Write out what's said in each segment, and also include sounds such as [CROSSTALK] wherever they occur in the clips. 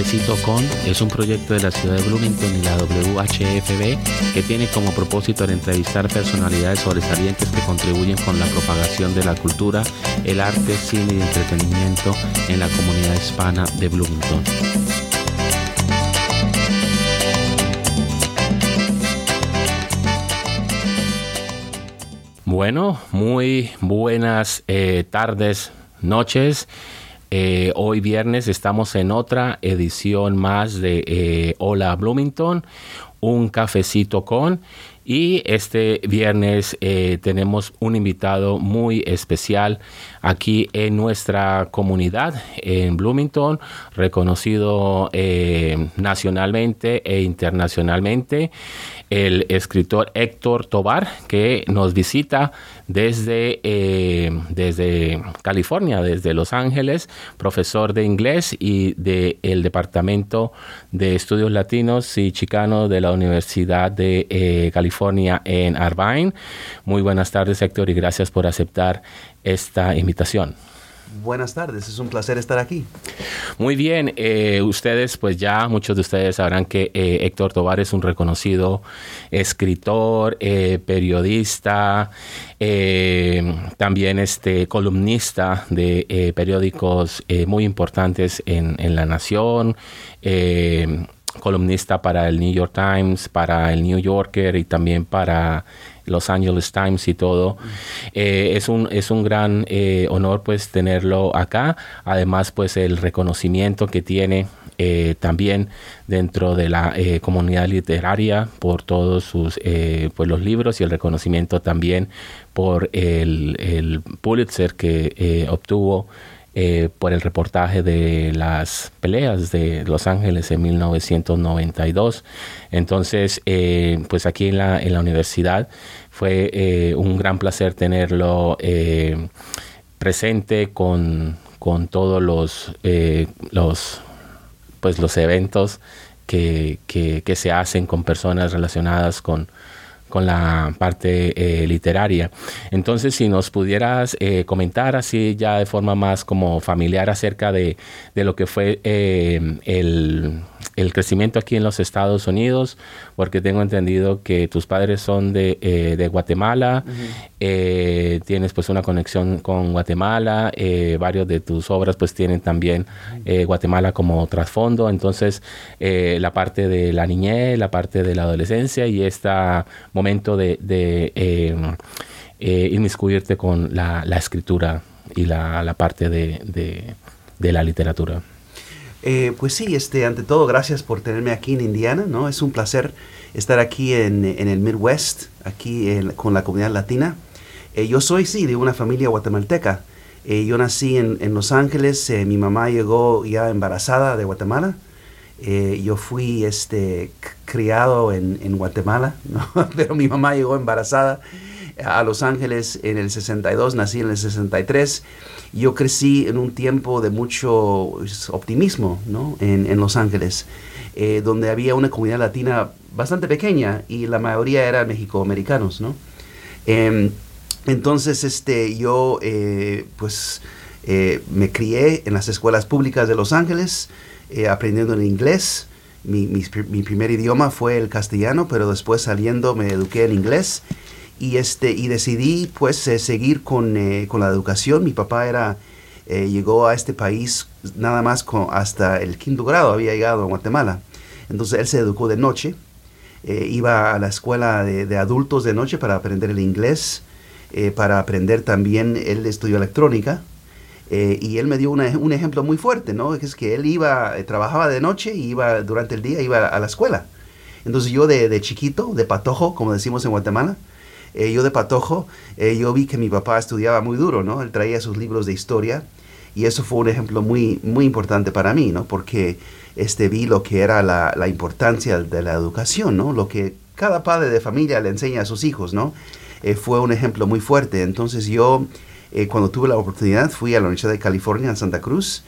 Cafecito con es un proyecto de la ciudad de Bloomington y la WHFB que tiene como propósito el entrevistar personalidades sobresalientes que contribuyen con la propagación de la cultura, el arte, cine y entretenimiento en la comunidad hispana de Bloomington. Bueno, muy buenas eh, tardes, noches. Eh, hoy viernes estamos en otra edición más de eh, Hola Bloomington, un cafecito con. Y este viernes eh, tenemos un invitado muy especial aquí en nuestra comunidad, en Bloomington, reconocido eh, nacionalmente e internacionalmente, el escritor Héctor Tobar, que nos visita desde, eh, desde California, desde Los Ángeles, profesor de inglés y del el Departamento de Estudios Latinos y Chicanos de la Universidad de eh, California en Irvine. Muy buenas tardes, Héctor, y gracias por aceptar esta invitación. Buenas tardes, es un placer estar aquí. Muy bien, eh, ustedes, pues ya muchos de ustedes sabrán que eh, Héctor Tobar es un reconocido escritor, eh, periodista, también este columnista de periódicos muy importantes en, en la nación. columnista para el New York Times, para el New Yorker y también para Los Angeles Times y todo. Eh, es, un, es un gran eh, honor pues tenerlo acá. Además pues el reconocimiento que tiene eh, también dentro de la eh, comunidad literaria por todos sus eh, pues los libros y el reconocimiento también por el, el Pulitzer que obtuvo por el reportaje de las peleas de Los Ángeles en 1992. Entonces, pues aquí en la, en la universidad fue eh, un gran placer tenerlo eh, presente con, con todos los, eh, pues los eventos que, que, se hacen con personas relacionadas con, con la parte literaria. Entonces, si nos pudieras comentar así ya de forma más como familiar acerca de, de lo que fue el, el, crecimiento aquí en los Estados Unidos, porque tengo entendido que tus padres son de, eh, de Guatemala, uh -huh. tienes pues una conexión con Guatemala, eh, varios de tus obras pues tienen también eh, Guatemala como trasfondo, entonces la parte de la niñez, la parte de la adolescencia y este momento de, de inmiscuirte con la, la, escritura y la, la parte de, de, de la literatura. Eh, pues sí, este, ante todo, gracias por tenerme aquí en Indiana, ¿no? Es un placer estar aquí en, en el Midwest, aquí con la comunidad latina. Eh, yo soy, sí, de una familia guatemalteca. Eh, yo nací en, en Los Ángeles, mi mamá llegó ya embarazada de Guatemala. yo fui este, criado en, Guatemala, [LAUGHS] pero mi mamá llegó embarazada a Los Ángeles en el 62, nací en el 63. Yo crecí en un tiempo de mucho pues, optimismo ¿no? en, en, Los Ángeles, eh, donde había una comunidad latina bastante pequeña y la mayoría eran mexicoamericanos. ¿no? Eh, entonces este, yo eh, pues, me crié en las escuelas públicas de Los Ángeles, aprendiendo el inglés. Mi, mi, mi primer idioma fue el castellano, pero después saliendo me eduqué en inglés y este y decidí pues eh, seguir con, eh, con, la educación mi papá era eh, llegó a este país nada más con, hasta el quinto grado había llegado a Guatemala Entonces él se educó de noche, iba a la escuela de, adultos de noche para aprender el inglés, para aprender también, él estudió electrónica, y él me dio un ejemplo muy fuerte, ¿no? Es que él iba, trabajaba de noche y iba durante el día, iba a la escuela. Entonces yo de, de chiquito, de patojo, como decimos en Guatemala, yo de patojo, yo vi que mi papá estudiaba muy duro, ¿no? Él traía sus libros de historia y eso fue un ejemplo muy, muy importante para mí, ¿no? Porque este, vi lo que era la, la importancia de la educación, ¿no? Lo que cada padre de familia le enseña a sus hijos, ¿no? Eh, fue un ejemplo muy fuerte. Entonces yo, eh, cuando tuve la oportunidad, fui a la Universidad de California en Santa Cruz,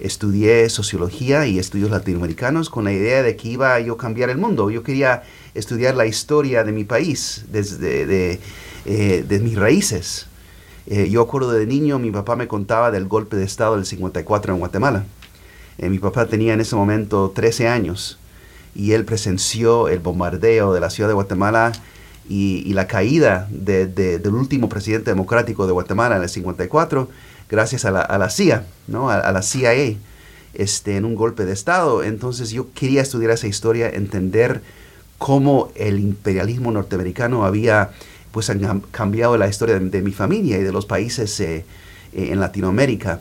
estudié sociología y estudios latinoamericanos con la idea de que iba yo a cambiar el mundo. Yo quería estudiar la historia de mi país, desde de, eh, de mis raíces. yo acuerdo de niño, mi papá me contaba del golpe de Estado del 54 en Guatemala. Eh, mi papá tenía en ese momento 13 años y él presenció el bombardeo de la ciudad de Guatemala y, la caída del último presidente democrático de Guatemala en el 54 gracias a la, CIA, ¿no? a, la CIA, este, en un golpe de Estado. Entonces yo quería estudiar esa historia, entender cómo el imperialismo norteamericano había pues cambiado la historia de, mi familia y de los países eh, eh, en Latinoamérica.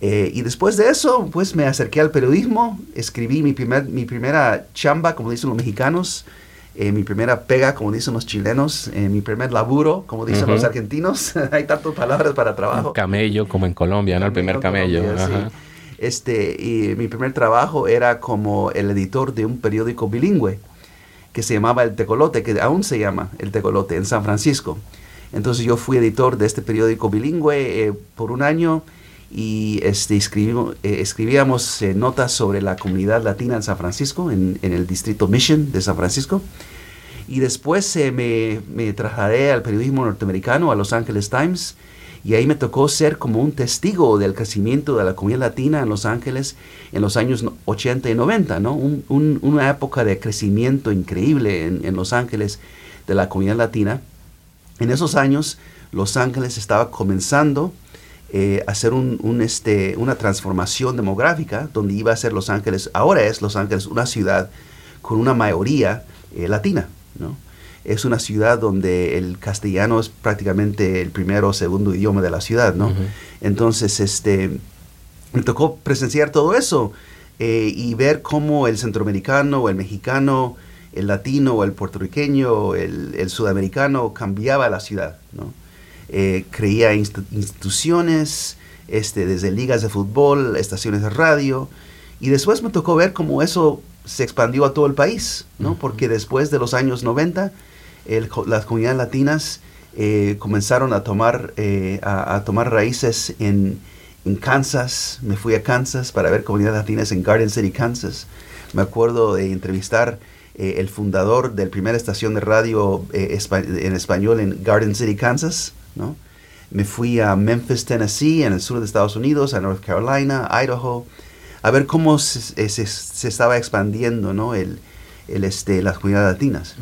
Eh, y después de eso, pues me acerqué al periodismo, escribí mi, primer, mi primera chamba, como dicen los mexicanos, eh, mi primera pega, como dicen los chilenos, eh, mi primer laburo, como dicen los argentinos. [LAUGHS] Hay tantas palabras para trabajo. camello, como en Colombia, ¿no? El primer camello. Este, y mi primer trabajo era como el editor de un periódico bilingüe que se llamaba El Tecolote, que aún se llama El Tecolote, en San Francisco. Entonces yo fui editor de este periódico bilingüe por un año y este, eh, escribíamos eh, notas sobre la comunidad latina en San Francisco, en, el distrito Mission de San Francisco. Y después eh, me, me, trasladé al periodismo norteamericano, a Los Angeles Times, y ahí me tocó ser como un testigo del crecimiento de la comunidad latina en Los Ángeles en los años 80 y 90, ¿no? una época de crecimiento increíble en, en Los Ángeles de la comunidad latina. En esos años, Los Ángeles estaba comenzando eh, hacer un, este, una transformación demográfica donde iba a ser Los Ángeles, ahora es Los Ángeles una ciudad con una mayoría eh, latina, ¿no? Es una ciudad donde el castellano es prácticamente el primero o segundo idioma de la ciudad, ¿no? Entonces, este, me tocó presenciar todo eso eh, y ver cómo el centroamericano o el mexicano, el latino o el puertorriqueño, el, el sudamericano cambiaba la ciudad, ¿no? eh, creía instituciones, este, desde ligas de fútbol, estaciones de radio, y después me tocó ver cómo eso se expandió a todo el país, ¿no? Porque después de los años 90, las comunidades latinas eh, comenzaron a tomar, eh, a, tomar raíces en, en, Kansas. Me fui a Kansas para ver comunidades latinas en Garden City, Kansas. Me acuerdo de entrevistar eh, el fundador de la primera estación de radio en español en Garden City, Kansas. ¿no? Me fui a Memphis, Tennessee, en el sur de Estados Unidos, a North Carolina, Idaho, a ver cómo se, eh, estaba expandiendo ¿no? el, el, este, las comunidades latinas.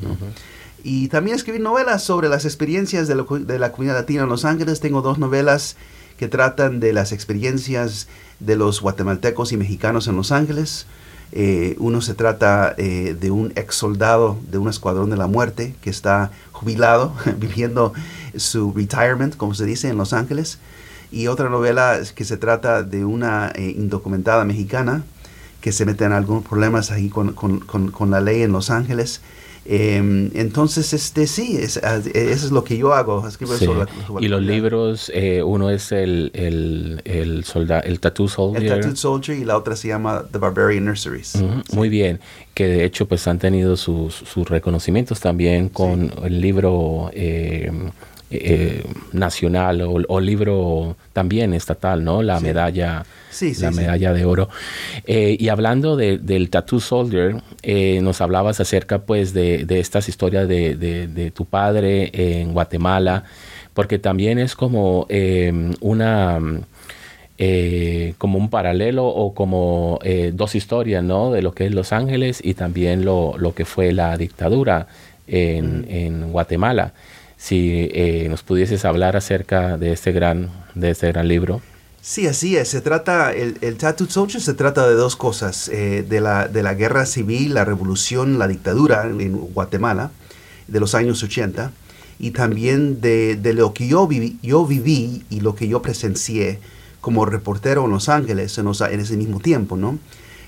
Y también escribí novelas sobre las experiencias de, de, la comunidad latina en Los Ángeles. Tengo dos novelas que tratan de las experiencias de los guatemaltecos y mexicanos en Los Ángeles. Eh, uno se trata eh, de un ex soldado de un escuadrón de la muerte que está jubilado, [LAUGHS] viviendo su retirement, como se dice en Los Ángeles. Y otra novela que se trata de una eh, indocumentada mexicana que se mete en algunos problemas ahí con, con, con, la ley en Los Ángeles. Em, entonces, este sí, es, eso es lo que yo hago. y los libros, eh, uno es el, el, el, el Tattoo Soldier. El Tattoo Soldier y la otra se llama The Barbarian Nurseries. Muy bien, que de hecho pues han tenido sus, sus reconocimientos también con el libro... Eh, eh, nacional o, libro también estatal, ¿no? La medalla, la medalla de oro. Eh, y hablando del Tattoo Soldier, eh, nos hablabas acerca, pues, de, estas historias de, tu padre en Guatemala, porque también es como una como un paralelo o como dos historias, ¿no? De lo que es Los Ángeles y también lo, que fue la dictadura en, en Guatemala si eh, nos pudieses hablar acerca de este gran, de este gran libro. Sí, así es. Se trata, el, el Tattooed Soldier se trata de dos cosas, eh, de, la, de la guerra civil, la revolución, la dictadura en Guatemala de los años 80 y también de, de lo que yo viví, yo viví y lo que yo presencié como reportero en Los Ángeles en, en ese mismo tiempo, ¿no?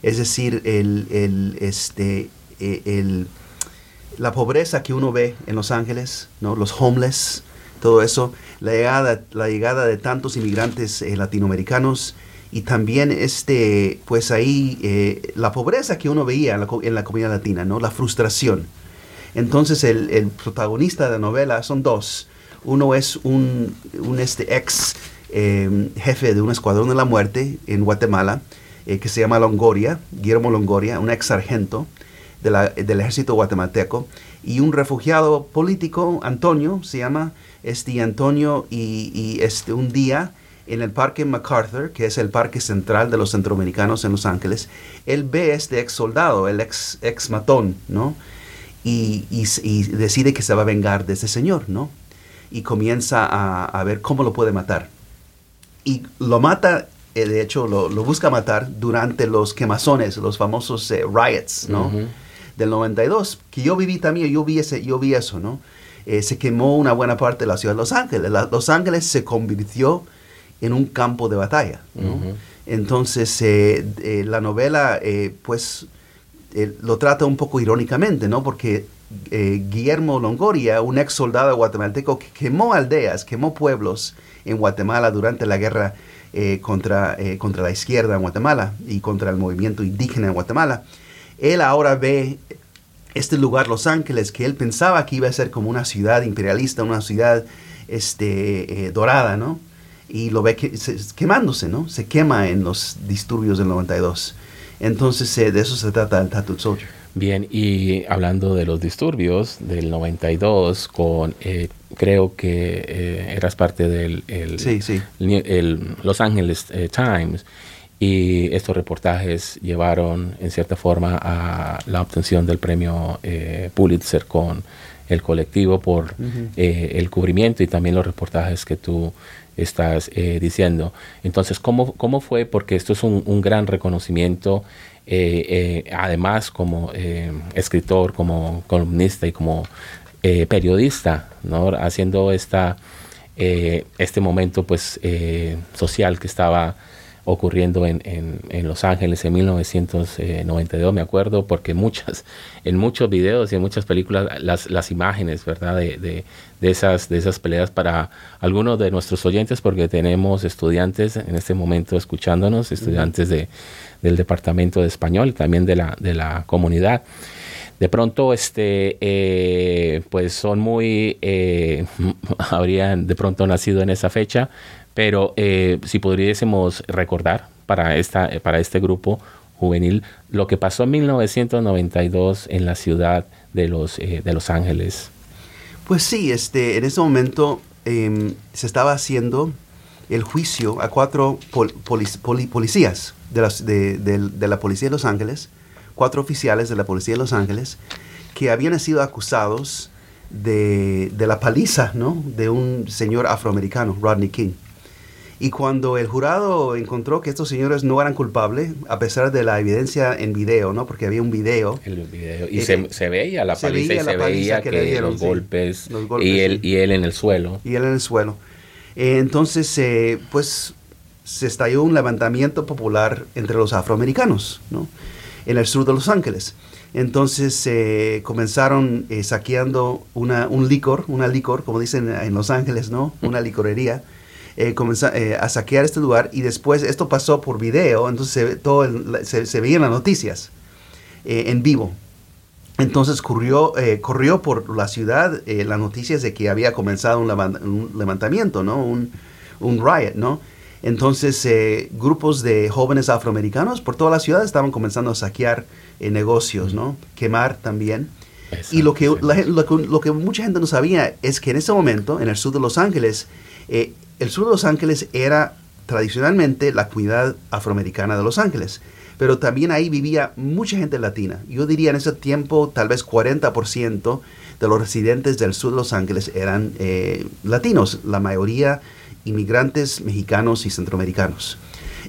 Es decir, el, el, este, eh, el, la pobreza que uno ve en Los Ángeles, ¿no? Los homeless, todo eso, la llegada, la llegada de tantos inmigrantes eh, latinoamericanos y también este, pues ahí eh, la pobreza que uno veía en la, en comunidad latina, ¿no? La frustración. Entonces el, protagonista de la novela son dos. Uno es un, un este ex eh, jefe de un escuadrón de la muerte en Guatemala, eh, que se llama Longoria, Guillermo Longoria, un ex sargento del ejército guatemalteco, y un refugiado político, Antonio, se llama, este Antonio y, este, un día en el Parque MacArthur, que es el parque central de los centroamericanos en Los Ángeles, él ve a este ex soldado, el ex, ex matón, ¿no? Y, decide que se va a vengar de ese señor, ¿no? Y comienza a, ver cómo lo puede matar. Y lo mata, eh, de hecho, lo, lo, busca matar durante los quemazones, los famosos eh, riots, ¿no? Del 92, que yo viví también, yo vi, ese, yo vi eso, ¿no? Eh, se quemó una buena parte de la ciudad de Los Ángeles. Los Ángeles se convirtió en un campo de batalla. Entonces, eh, eh, la novela, pues, lo trata un poco irónicamente, ¿no? Porque Guillermo Longoria, un ex soldado guatemalteco que quemó aldeas, quemó pueblos en Guatemala durante la guerra contra, contra la izquierda en Guatemala y contra el movimiento indígena en Guatemala, él ahora ve este lugar, Los Ángeles, que él pensaba que iba a ser como una ciudad imperialista, una ciudad este, eh, dorada, ¿no? Y lo ve que, se, quemándose, ¿no? Se quema en los disturbios del 92. Entonces, eh, de eso se trata el Tattooed Soldier. Bien, y hablando de los disturbios del 92, con eh, creo que eras parte del el, sí, sí. el Los Angeles eh, Times y estos reportajes llevaron en cierta forma a la obtención del premio eh, Pulitzer con el colectivo por uh -huh. eh, el cubrimiento y también los reportajes que tú estás eh, diciendo. Entonces, ¿cómo, ¿cómo fue? Porque esto es un, un gran reconocimiento, eh, además como escritor, como columnista y como periodista, ¿no? haciendo esta, este momento pues social que estaba ocurriendo en, en, en, Los Ángeles en 1992, me acuerdo, porque muchas, [LAUGHS] en muchos videos y en muchas películas, las, las imágenes, ¿verdad?, de, de, de, esas, de esas peleas para algunos de nuestros oyentes, porque tenemos estudiantes en este momento escuchándonos, estudiantes de, del Departamento de Español también de la, de la comunidad de pronto este eh, pues son muy eh, [LAUGHS] habrían de pronto nacido en esa fecha pero eh, si pudiésemos recordar para, esta, para este grupo juvenil lo que pasó en 1992 en la ciudad de Los, eh, de los Ángeles. Pues sí, este, en ese momento eh, se estaba haciendo el juicio a cuatro pol, poli, policías de, las, de la Policía de Los Ángeles, cuatro oficiales de la Policía de Los Ángeles, que habían sido acusados de, de, la paliza ¿no? de un señor afroamericano, Rodney King. Y cuando el jurado encontró que estos señores no eran culpables, a pesar de la evidencia en video, ¿no? Porque había un video. El video. Y eh, se, se, veía la paliza se veía y se veía que, que dieron, los, sí, golpes, los, golpes, y, él, sí. y él en el suelo. Y él en el suelo. Eh, entonces, eh, pues, se estalló un levantamiento popular entre los afroamericanos, ¿no? En el sur de Los Ángeles. Entonces eh, comenzaron eh, saqueando una, un licor, una licor, como dicen en Los Ángeles, ¿no? Una licorería eh, comenzó eh, a saquear este lugar y después esto pasó por video, entonces se, todo el, se, se veían las noticias eh, en vivo. Entonces corrió, eh, corrió por la ciudad las noticias de que había comenzado un, un levantamiento, ¿no? Un, un, riot, ¿no? Entonces grupos de jóvenes afroamericanos por toda la ciudad estaban comenzando a saquear negocios, ¿no? Quemar también. Y lo que, la, lo, que, lo que mucha gente no sabía es que en ese momento, en el sur de Los Ángeles, eh, el sur de Los Ángeles era tradicionalmente la comunidad afroamericana de Los Ángeles, pero también ahí vivía mucha gente latina. Yo diría en ese tiempo tal vez 40% de los residentes del sur de Los Ángeles eran eh, latinos, la mayoría inmigrantes mexicanos y centroamericanos.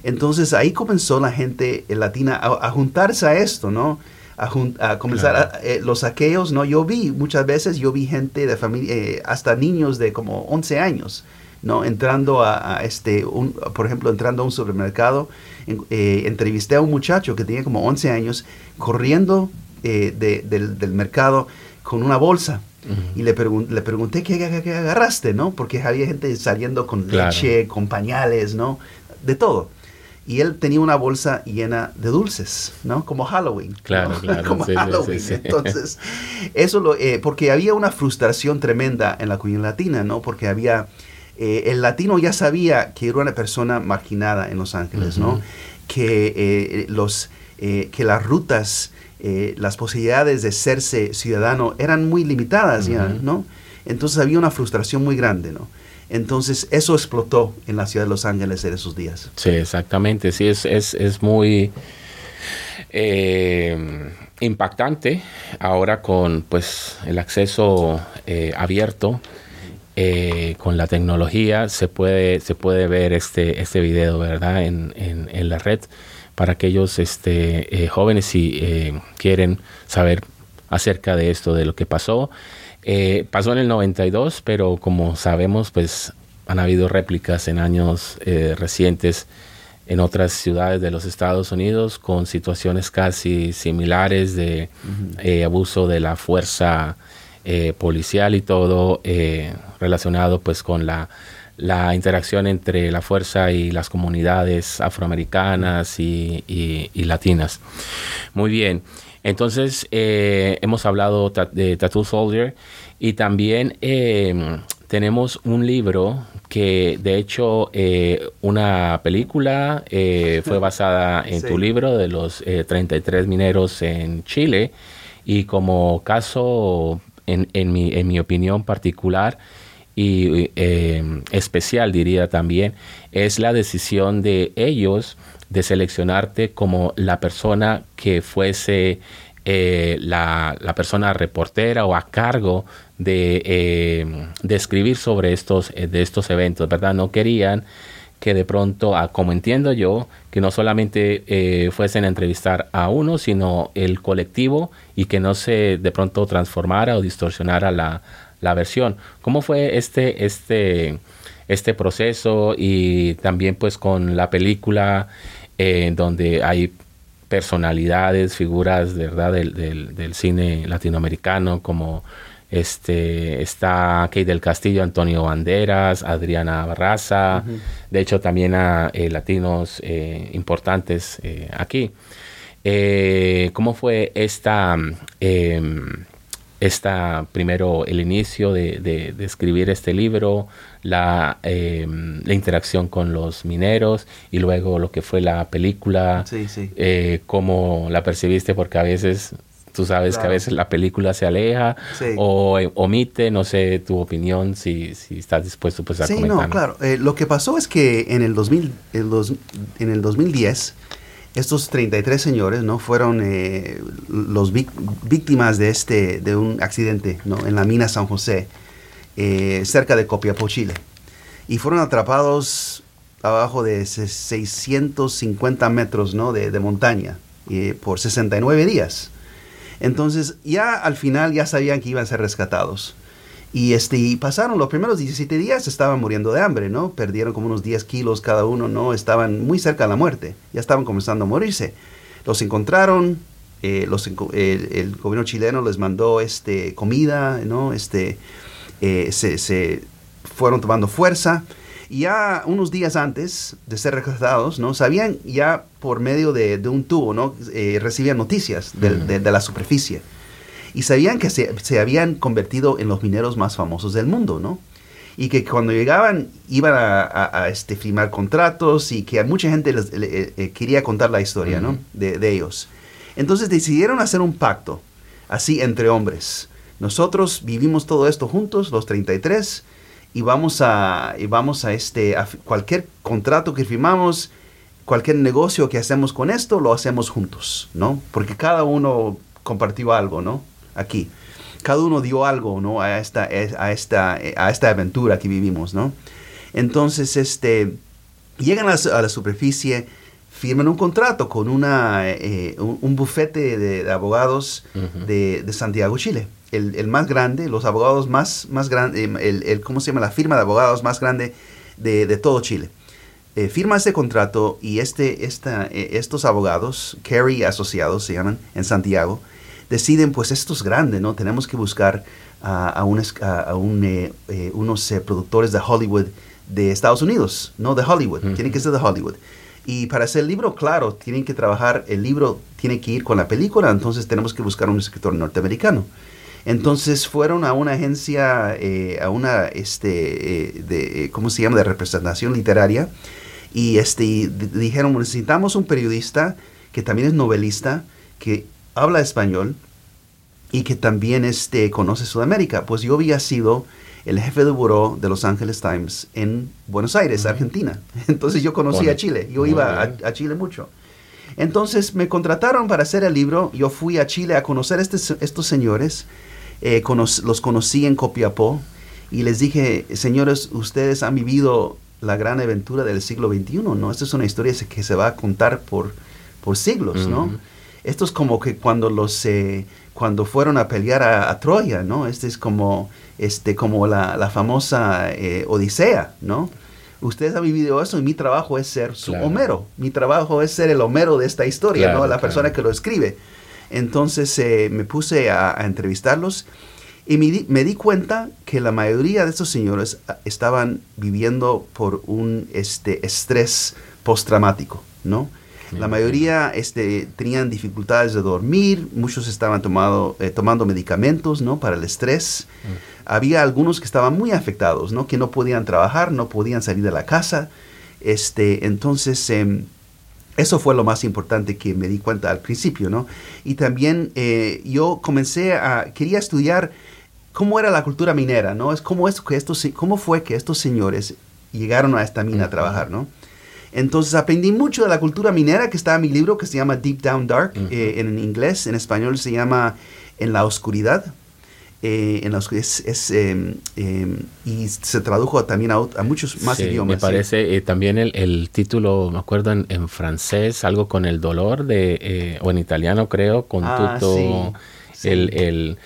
Entonces ahí comenzó la gente latina a, juntarse a esto, ¿no? A, comenzar eh, los saqueos, ¿no? Yo vi muchas veces, yo vi gente de familia, eh, hasta niños de como 11 años, ¿no? Entrando a, este, un, por ejemplo, entrando a un supermercado, eh, entrevisté a un muchacho que tenía como 11 años corriendo del, del mercado con una bolsa y le, le pregunté ¿qué, ¿qué, agarraste, ¿no? Porque había gente saliendo con leche, con pañales, ¿no? De todo. Y él tenía una bolsa llena de dulces, ¿no? Como Halloween. Claro, claro. [LAUGHS] Como Halloween. Entonces, eso lo... Eh, porque había una frustración tremenda en la comunidad latina, ¿no? Porque había... Eh, el latino ya sabía que era una persona marginada en Los Ángeles, ¿no? Que, eh, los, que las rutas eh, las posibilidades de serse ciudadano eran muy limitadas ya, ¿no? Entonces había una frustración muy grande, ¿no? Entonces eso explotó en la ciudad de Los Ángeles en esos días. Sí, exactamente, sí, es, es, es muy eh, impactante ahora con pues el acceso eh, con la tecnología se puede, se puede ver este, este video, ¿verdad? En, en, en la red para aquellos este, eh, jóvenes si eh, quieren saber acerca de esto, de lo que pasó. Eh, pasó en el 92, pero como sabemos, pues han habido réplicas en años recientes en otras ciudades de los Estados Unidos con situaciones casi similares de abuso de la fuerza policial y todo relacionado pues con la la interacción entre la fuerza y las comunidades afroamericanas y, latinas. Muy bien, entonces eh, hemos hablado de Tattoo Soldier y también em, tenemos un libro que de hecho eh, una película eh, fue basada [LAUGHS] en tu libro de los 33 mineros en Chile y como caso en, en, mi, en mi opinión particular, y eh, especial, diría también, es la decisión de ellos de seleccionarte como la persona que fuese eh, la, persona reportera o a cargo de, eh, de escribir sobre estos, de estos eventos, ¿verdad? No querían que de pronto, ah, como entiendo yo, que no solamente fuesen a entrevistar a uno, sino el colectivo y que no se de pronto transformara o distorsionara la, la versión. ¿Cómo fue este, este, este proceso y también pues con la película eh, donde hay personalidades, figuras verdad del, del, cine latinoamericano como este está Kate del Castillo, Antonio Banderas, Adriana Barraza, de hecho también a eh, latinos eh, importantes aquí. ¿Cómo fue esta em, está primero el inicio de, escribir este libro, la, em, la, interacción con los mineros y luego lo que fue la película, sí, sí. Eh, cómo la percibiste, porque a veces tú sabes que a veces la película se aleja o eh, omite, no sé tu opinión, si, si estás dispuesto pues, a sí, comentar. no, claro. Eh, lo que pasó es que en el, 2000, en el 2010 estos 33 señores no fueron eh, los víctimas de este de un accidente ¿no? en la mina San José eh, cerca de Copiapó Chile y fueron atrapados abajo de 650 metros ¿no? de, montaña eh, por 69 días entonces ya al final ya sabían que iban a ser rescatados y, este, pasaron los primeros 17 días, estaban muriendo de hambre, ¿no? Perdieron como unos 10 kilos cada uno, ¿no? Estaban muy cerca de la muerte, ya estaban comenzando a morirse. Los encontraron, eh, el gobierno chileno les mandó este, comida, ¿no? Este, eh, se, fueron tomando fuerza. Ya unos días antes de ser rescatados, ¿no? Sabían ya por medio de, un tubo, ¿no? Eh, recibían noticias de, de la superficie y sabían que se, habían convertido en los mineros más famosos del mundo, ¿no? Y que cuando llegaban iban a, este, firmar contratos y que a mucha gente les, eh, quería contar la historia, ¿no? De, ellos. Entonces decidieron hacer un pacto, así entre hombres. Nosotros vivimos todo esto juntos, los 33, y vamos a, y vamos a, este, a cualquier contrato que firmamos, cualquier negocio que hacemos con esto, lo hacemos juntos, ¿no? Porque cada uno compartió algo, ¿no? aquí. Cada uno dio algo, ¿no? A esta, a esta, a esta aventura que vivimos, ¿no? Entonces, este, llegan a a la superficie, firman un contrato con una, eh, un, un bufete de, de abogados de, de Santiago, Chile. El, el más grande, los abogados más, más grandes, el, el- ¿cómo se llama? La firma de abogados más grande de, de todo Chile. Eh, firma ese contrato y este, esta, eh, estos abogados, Kerry Asociados se llaman, en Santiago, deciden, pues esto es grande, ¿no? Tenemos que buscar a, a un es- a- a un, eh, eh, unos eh, productores de Hollywood de Estados Unidos, no de Hollywood, tienen que ser de Hollywood. Y para hacer el libro, claro, tienen que trabajar, el libro tiene que ir con la película, entonces tenemos que buscar un escritor norteamericano. Entonces fueron a una agencia, eh, a una, este, eh, de, eh, ¿cómo se llama?, de representación literaria, y este, dijeron, necesitamos un periodista que también es novelista, que habla español y que también este, conoce Sudamérica. Pues yo había sido el jefe de buró de Los Angeles Times en Buenos Aires, Argentina. [LAUGHS] Entonces yo conocía Bueno, Chile, yo iba a, Chile mucho. Entonces me contrataron para hacer el libro, yo fui a Chile a conocer estes- estos señores, eh, cono- los conocí en Copiapó y les dije, señores, ustedes han vivido la gran aventura del siglo XXI, ¿no? Esta es una historia que se va a contar por, por siglos, ¿no? Ujú. Esto es como que cuando los eh, cuando fueron a pelear a, a Troya, ¿no? Este es como este como la, la famosa eh, Odisea, ¿no? Ustedes han vivido eso y mi trabajo es ser su Claro. Homero. Mi trabajo es ser el Homero de esta historia, Claro, ¿no? La claro. persona que lo escribe. Entonces eh, me puse a, a entrevistarlos y me di, me di cuenta que la mayoría de estos señores ah, estaban viviendo por un este, estrés postraumático, ¿no? La mayoría este, tenían dificultades de dormir, muchos estaban tomado, eh, tomando medicamentos ¿no? para el estrés. Había algunos que estaban muy afectados, ¿no? que no podían trabajar, no podían salir de la casa. Este, entonces, em, eso fue lo más importante que me di cuenta al principio, ¿no? Y también eh, yo comencé a, quería estudiar cómo era la cultura minera, ¿no? Es cómo, es que estos, cómo fue que estos señores llegaron a esta mina a trabajar, ¿no? Entonces aprendí mucho de la cultura minera que está en mi libro que se llama Deep Down Dark eh, en inglés, en español se llama En la oscuridad. Eh, en la oscuridad es, es, em, em, y se tradujo también a, muchos más Sí, idiomas. Me parece eh, también el, el título, me acuerdo en, en francés, algo con el dolor, de, o en italiano creo, con Ah, tutto, sí, sí. el, el,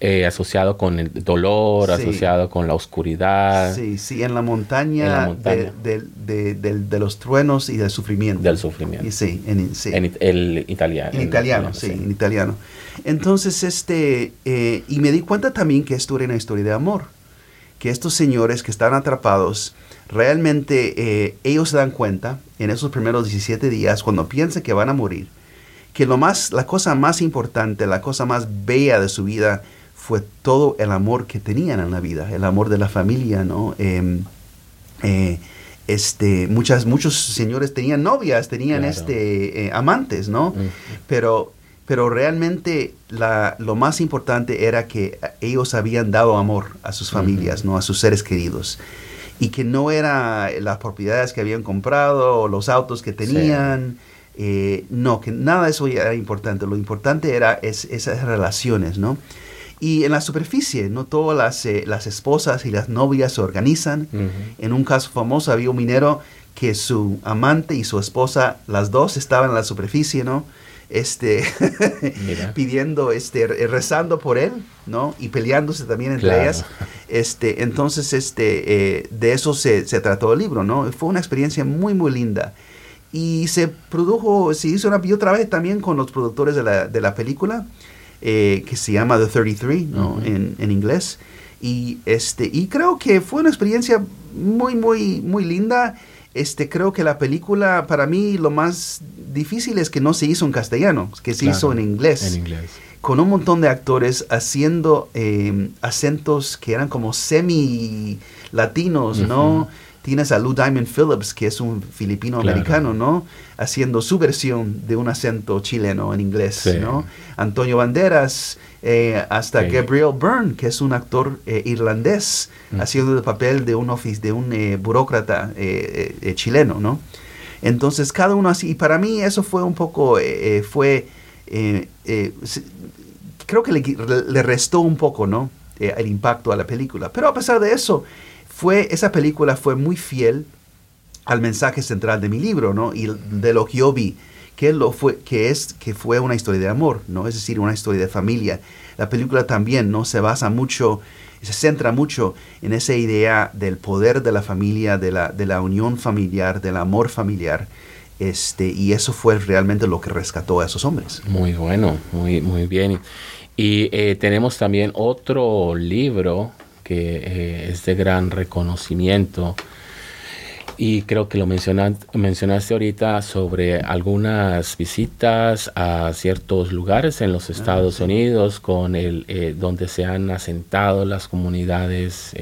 eh, asociado con el dolor, Sí. asociado con la oscuridad Sí, sí, en la montaña, En la montaña. De, de- de- de los truenos y del sufrimiento. del sufrimiento. Y sí, en, sí. En el italiano. En italiano, sí, en italiano. Entonces, este, eh, y me di cuenta también que esto era una historia de amor, que estos señores que están atrapados, realmente eh, ellos se dan cuenta en esos primeros 17 días, cuando piensan que van a morir, que lo más, la cosa más importante, la cosa más bella de su vida fue todo el amor que tenían en la vida, el amor de la familia, ¿no? Em, eh, este, muchas, muchos señores tenían novias, tenían Claro. este, eh, amantes, ¿no? Pero, pero realmente la, lo más importante era que ellos habían dado amor a sus familias, ¿no? A sus seres queridos. Y que no era las propiedades que habían comprado o los autos que tenían. eh, no, que nada de eso era importante. Lo importante era es- esas relaciones, ¿no? Y en la superficie, no todas las, eh, las esposas y las novias se organizan. Ujú. En un caso famoso había un minero que su amante y su esposa, las dos estaban en la superficie, ¿no? Este, [LAUGHS] pidiendo, este, re- rezando por él, ¿no? Y peleándose también entre Claro. ellas. Este, entonces, este, eh, de eso se, se trató el libro, ¿no? Fue una experiencia muy, muy linda. Y se produjo, se hizo una, yo trabajé también con los productores de la, de la película, eh, que se llama The 33, ¿no? En, en inglés. Y, este, y creo que fue una experiencia muy, muy, muy linda. Este, creo que la película, para mí, lo más difícil es que no se hizo en castellano, que se Claro, hizo en inglés En inglés. con un montón de actores haciendo eh, acentos que eran como semi latinos, ¿no? Tienes a Lou Diamond Phillips, que es un filipino Claro. americano, ¿no? Haciendo su versión de un acento chileno en inglés, Sí. ¿no? Antonio Banderas, eh, hasta Sí. Gabriel Byrne, que es un actor eh, irlandés, Mm. haciendo el papel de un ofici- de un eh, burócrata eh, chileno, ¿no? Entonces, cada uno así, y para mí eso fue un poco, fue, creo que le, restó un poco, ¿no? El impacto a la película. Pero a pesar de eso, fue, esa película fue muy fiel al mensaje central de mi libro, ¿no? Y de lo que yo vi, que, lo fue, que, es, que fue una historia de amor, ¿no? Es decir, una historia de familia. La película también, ¿no? Se basa mucho, se centra mucho en esa idea del poder de la familia, de la, de la unión familiar, del amor familiar. Este, y eso fue realmente lo que rescató a esos hombres. Muy bueno, muy, muy bien. Y eh, tenemos también otro libro que eh, es de gran reconocimiento. Y creo que lo mencionaste ahorita sobre algunas visitas a ciertos lugares en los ah, Estados Unidos con el, eh, donde se han asentado las comunidades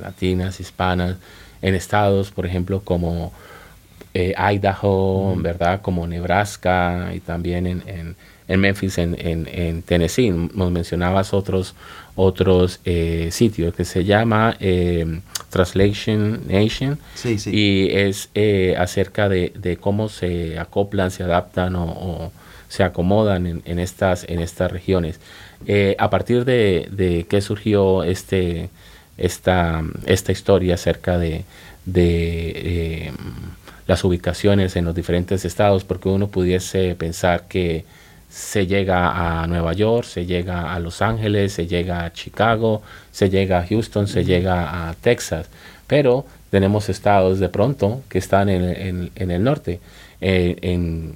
latinas, hispanas, en estados, por ejemplo, como Idaho, ¿verdad? Como Nebraska y también en en Memphis, en, en, Tennessee. Nos mencionabas otros, otros eh, sitios que se llama eh, Translation Nation y es eh, acerca de, cómo se acoplan, se adaptan o, se acomodan en, estas, en estas regiones. a partir de, de qué surgió este, esta, esta historia acerca de, de las ubicaciones en los diferentes estados, porque uno pudiese pensar que se llega a Nueva York, se llega a Los Ángeles, se llega a Chicago, se llega a Houston, se llega a Texas, pero tenemos estados de pronto que están en, el norte, eh, en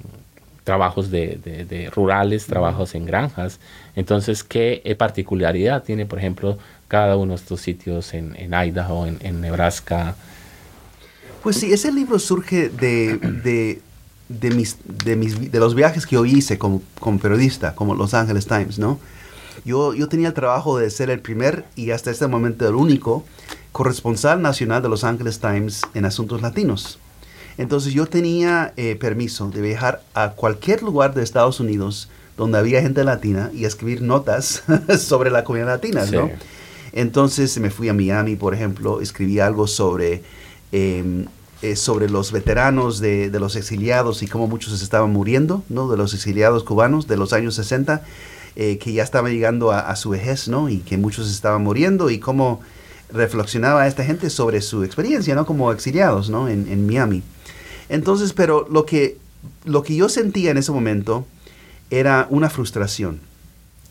trabajos de, rurales, trabajos en granjas. Entonces, ¿qué particularidad tiene, por ejemplo, cada uno de estos sitios en, Idaho, en, Nebraska? Pues sí, ese libro surge de de, mis, de, mis, de los viajes que yo hice como, como, periodista, como Los Angeles Times, ¿no? Yo, yo tenía el trabajo de ser el primer y hasta este momento el único corresponsal nacional de Los Angeles Times en asuntos latinos. Entonces yo tenía eh, permiso de viajar a cualquier lugar de Estados Unidos donde había gente latina y escribir notas [LAUGHS] sobre la comunidad latina, ¿no? Entonces me fui a Miami, por ejemplo, escribí algo sobre em, eh, sobre los veteranos de, los exiliados y cómo muchos estaban muriendo, ¿no? De los exiliados cubanos de los años 60, eh, que ya estaban llegando a, su vejez, ¿no? Y que muchos estaban muriendo y cómo reflexionaba esta gente sobre su experiencia, ¿no? Como exiliados, ¿no? En, Miami. Entonces, pero lo que, lo que yo sentía en ese momento era una frustración.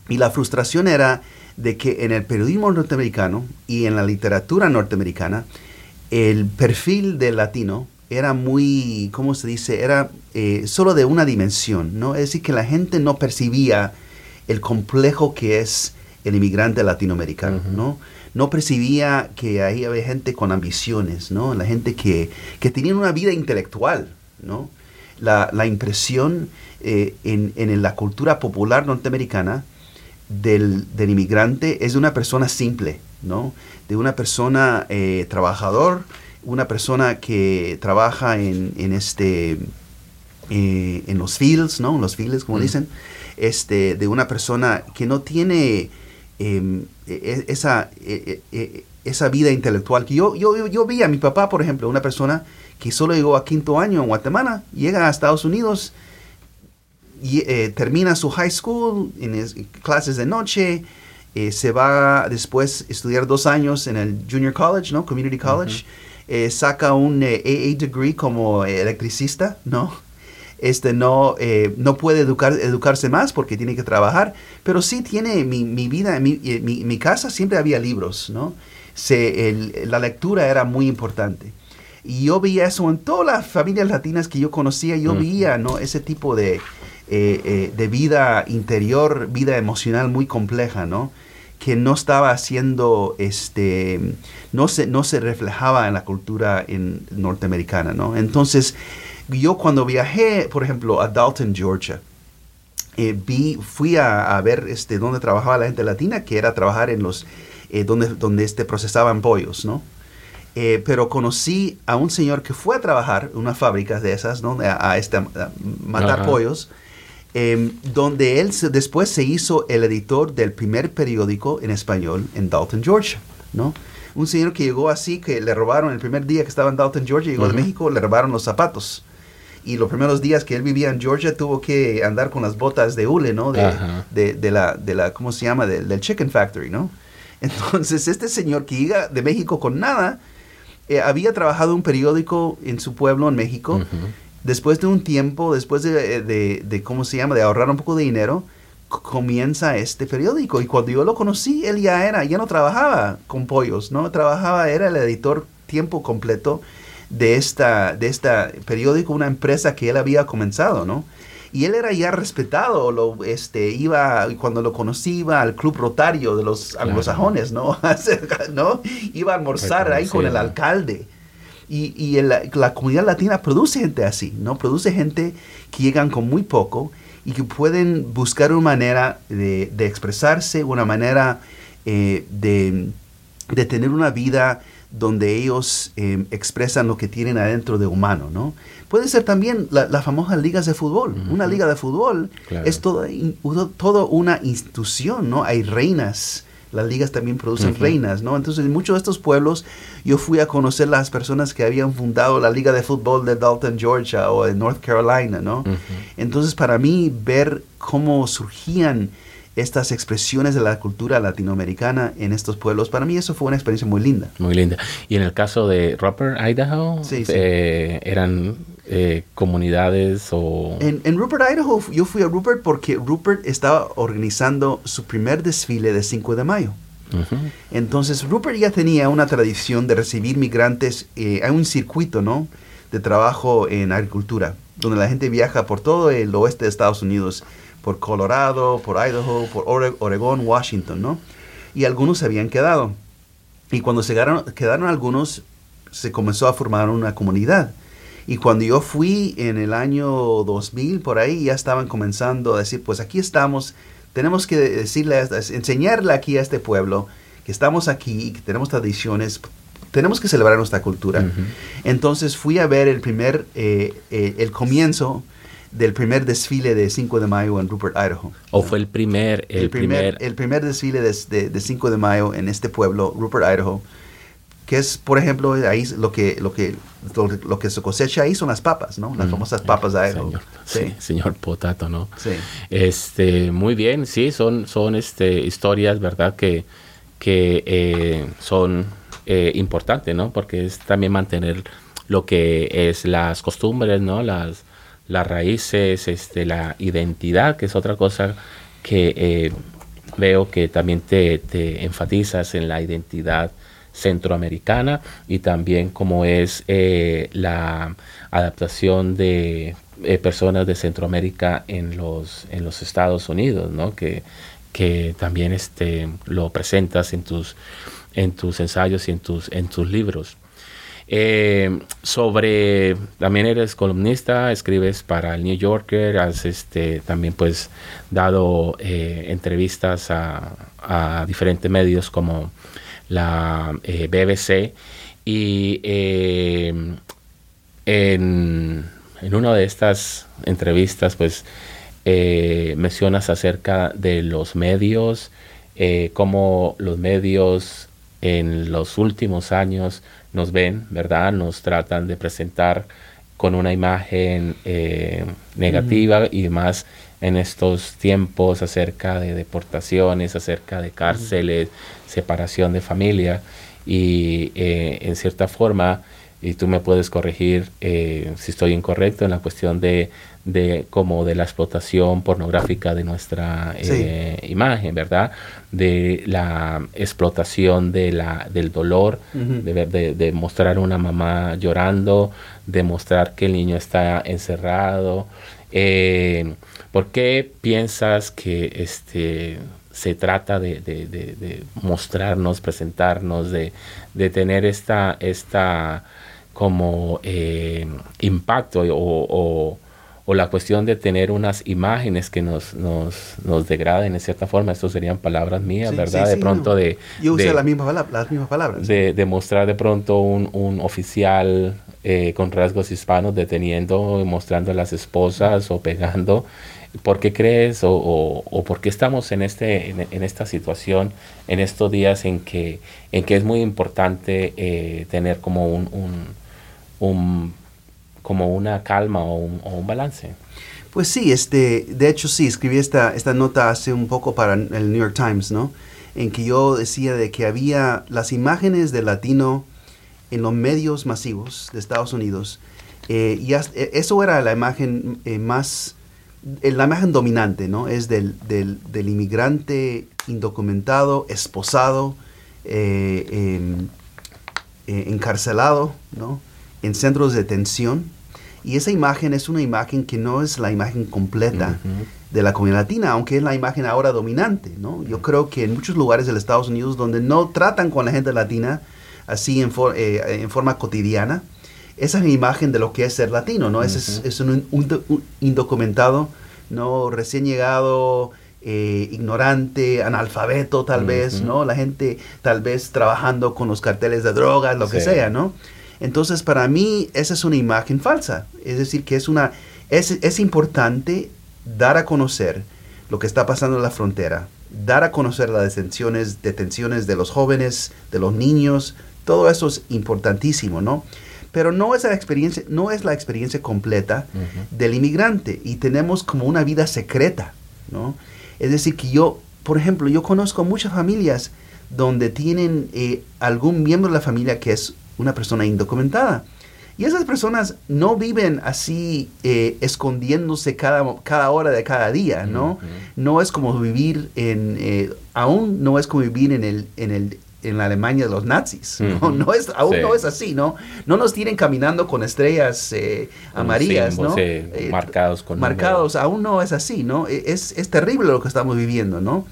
Y la frustración era de que en el periodismo norteamericano y en la literatura norteamericana, el perfil del latino era muy, ¿cómo se dice? Era eh, solo de una dimensión, ¿no? Es decir, que la gente no percibía el complejo que es el inmigrante latinoamericano, ¿no? No percibía que ahí había gente con ambiciones, ¿no? La gente que, que tenía una vida intelectual, ¿no? La, impresión eh, en, en, la cultura popular norteamericana del, del inmigrante es de una persona simple, ¿no? de una persona eh, trabajador, una persona que trabaja en, este, eh, en los fields, ¿no? En los fields, como mm. dicen, este, de una persona que no tiene em, e, e, esa, e, esa vida intelectual. Que yo, yo, yo vi a mi papá, por ejemplo, una persona que solo llegó a quinto año en Guatemala, llega a Estados Unidos, y, eh, termina su high school, en clases de noche, eh, se va después a estudiar dos años en el Junior College, ¿no? Community College. Eh, saca un AA eh, degree como electricista, ¿no? Este no, no puede educar, educarse más porque tiene que trabajar, pero sí tiene mi, mi vida, en mi, mi, casa siempre había libros, ¿no? Se, la lectura era muy importante. Y yo veía eso en todas las familias latinas que yo conocía, yo veía, ¿no? Ese tipo de, eh, eh, de vida interior, vida emocional muy compleja, ¿no? Que no estaba haciendo, este, no se, no se reflejaba en la cultura en, norteamericana, ¿no? Entonces, yo cuando viajé, por ejemplo, a Dalton, Georgia, eh, vi, fui a, ver este, dónde trabajaba la gente latina, que era trabajar en los, donde, donde este, procesaban pollos, ¿no? pero conocí a un señor que fue a trabajar en una fábrica de esas, ¿no? A, este, matar pollos. Em, donde él después se hizo el editor del primer periódico en español en Dalton, Georgia, ¿no? Un señor que llegó así, que le robaron el primer día que estaba en Dalton, Georgia, llegó de México, le robaron los zapatos. Y los primeros días que él vivía en Georgia tuvo que andar con las botas de hule, ¿no? De, de, la, de la, ¿cómo se llama? del Chicken Factory, ¿no? [LAUGHS] Entonces, este señor que llega de México con nada, eh, había trabajado un periódico en su pueblo en México. Después de un tiempo, después de, de, de, ¿cómo se llama?, de ahorrar un poco de dinero, comienza este periódico. Y cuando yo lo conocí, él ya era, ya no trabajaba con pollos, ¿no? Trabajaba, era el editor tiempo completo de esta, de esta periódico, una empresa que él había comenzado, ¿no? Y él era ya respetado, lo, este, iba, cuando lo conocí, iba al club rotario de los anglosajones, ¿no? [LAUGHS] ¿no? Iba a almorzar ahí con el alcalde. Y, y la comunidad latina produce gente así, ¿no? Produce gente que llegan con muy poco y que pueden buscar una manera de, de expresarse, una manera eh, de, de, tener una vida donde ellos eh, expresan lo que tienen adentro de humano, ¿no? Puede ser también las la famosa ligas de fútbol. Una liga de fútbol es toda, todo una institución, ¿no? Hay reinas, las ligas también producen reinas, ¿no? Entonces, en muchos de estos pueblos yo fui a conocer las personas que habían fundado la liga de fútbol de Dalton, Georgia o de North Carolina, ¿no? Entonces, para mí, ver cómo surgían estas expresiones de la cultura latinoamericana en estos pueblos, para mí eso fue una experiencia muy linda. Muy linda. Y en el caso de Rupert, Idaho, eh, eran eh, comunidades o... En, en, Rupert, Idaho, yo fui a Rupert porque Rupert estaba organizando su primer desfile de 5 de mayo. Entonces Rupert ya tenía una tradición de recibir migrantes, eh, hay un circuito, ¿no? De trabajo en agricultura, donde la gente viaja por todo el oeste de Estados Unidos por Colorado, por Idaho, por Oregón, Washington, ¿no? Y algunos se habían quedado. Y cuando se quedaron, quedaron algunos, se comenzó a formar una comunidad. Y cuando yo fui en el año 2000, por ahí, ya estaban comenzando a decir, pues aquí estamos, tenemos que decirle, enseñarle aquí a este pueblo que estamos aquí, que tenemos tradiciones, tenemos que celebrar nuestra cultura. Entonces fui a ver el primer, eh, eh, el comienzo del primer desfile de 5 de mayo en Rupert, Idaho. ¿O fue el primer? El, primer, el primer desfile de, de, 5 de mayo en este pueblo, Rupert, Idaho, que es, por ejemplo, ahí lo que, lo que, lo, que se cosecha ahí son las papas, ¿no? Las mm. famosas papas de Idaho. Señor, sí. señor Potato, ¿no? Sí. Este, muy bien, sí, son, son este, historias, ¿verdad? Que, que eh, son eh, importantes, ¿no? Porque es también mantener lo que es las costumbres, ¿no? Las, las raíces, este, la identidad, que es otra cosa que eh, veo que también te, enfatizas en la identidad centroamericana y también como es eh, la adaptación de eh, personas de Centroamérica en los, en los Estados Unidos, ¿no? que, que también este, lo presentas en tus, en tus ensayos y en tus, en tus libros. Eh, sobre, también eres columnista, escribes para el New Yorker, has este, también pues dado entrevistas a, diferentes medios como la eh, BBC y en, en, una de estas entrevistas pues mencionas acerca de los medios, cómo los medios en los últimos años nos ven, ¿verdad? Nos tratan de presentar con una imagen eh, negativa y más en estos tiempos acerca de deportaciones, acerca de cárceles, separación de familia y eh, en cierta forma, y tú me puedes corregir eh, si estoy incorrecto en la cuestión de de como de la explotación pornográfica de nuestra eh, imagen, ¿verdad? De la explotación de la, del dolor, de, de, mostrar una mamá llorando, de mostrar que el niño está encerrado. Eh, ¿Por qué piensas que este, se trata de, de mostrarnos, presentarnos, de, tener esta, esta como eh, impacto o o la cuestión de tener unas imágenes que nos, nos, nos degraden en cierta forma, esto serían palabras mías, ¿verdad? de pronto de... Yo usé las mismas palabras. De, mostrar de pronto un, un oficial eh, con rasgos hispanos deteniendo, mostrando a las esposas o pegando. ¿Por qué crees o, o, por qué estamos en, este, en, esta situación, en estos días en que, en que es muy importante eh, tener como un, un como una calma o un, balance. Pues sí, este, de hecho sí, escribí esta, esta nota hace un poco para el New York Times, ¿no? En que yo decía de que había las imágenes del latino en los medios masivos de Estados Unidos, eh, y e, eso era la imagen eh, más, la imagen dominante, ¿no? Es del, del, del inmigrante indocumentado, esposado, em, encarcelado, ¿no? En centros de detención. Y esa imagen es una imagen que no es la imagen completa de la comunidad latina, aunque es la imagen ahora dominante, ¿no? Yo creo que en muchos lugares de los Estados Unidos donde no tratan con la gente latina así en, en forma cotidiana, esa es mi imagen de lo que es ser latino, ¿no? Ese es, un, indocumentado, ¿no? Recién llegado, eh, ignorante, analfabeto tal vez, ¿no? La gente tal vez trabajando con los carteles de drogas, lo que sea, ¿no? Entonces, para mí, esa es una imagen falsa. Es decir, que es una... Es, es importante dar a conocer lo que está pasando en la frontera, dar a conocer las detenciones, detenciones de los jóvenes, de los niños, todo eso es importantísimo, ¿no? Pero no es la experiencia, no es la experiencia completa del inmigrante y tenemos como una vida secreta, ¿no? Es decir, que yo, por ejemplo, yo conozco muchas familias donde tienen eh, algún miembro de la familia que es una persona indocumentada. Y esas personas no viven así eh, escondiéndose cada, cada hora de cada día, ¿no? No es como vivir en, eh, aún no es como vivir en el, en el en la Alemania de los nazis. ¿no? no es, aún no es así, ¿no? No nos tienen caminando con estrellas eh, amarillas, ¿no? Eh, marcados con Marcados, aún no es así, ¿no? E, es, es terrible lo que estamos viviendo, ¿no?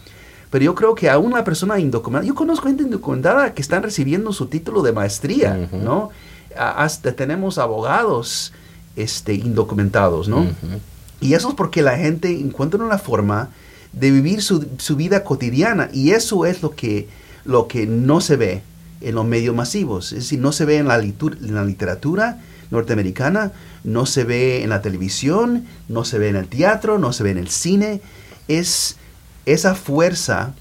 Pero yo creo que aún una persona indocumentada, yo conozco gente indocumentada que están recibiendo su título de maestría, ¿no? Hasta tenemos abogados este, indocumentados, ¿no? Y eso es porque la gente encuentra una forma de vivir su, su vida cotidiana y eso es lo que lo que no se ve en los medios masivos. Es decir, no se ve en la, en la literatura norteamericana, no se ve en la televisión, no se ve en el teatro, no se ve en el cine. Es esa fuerza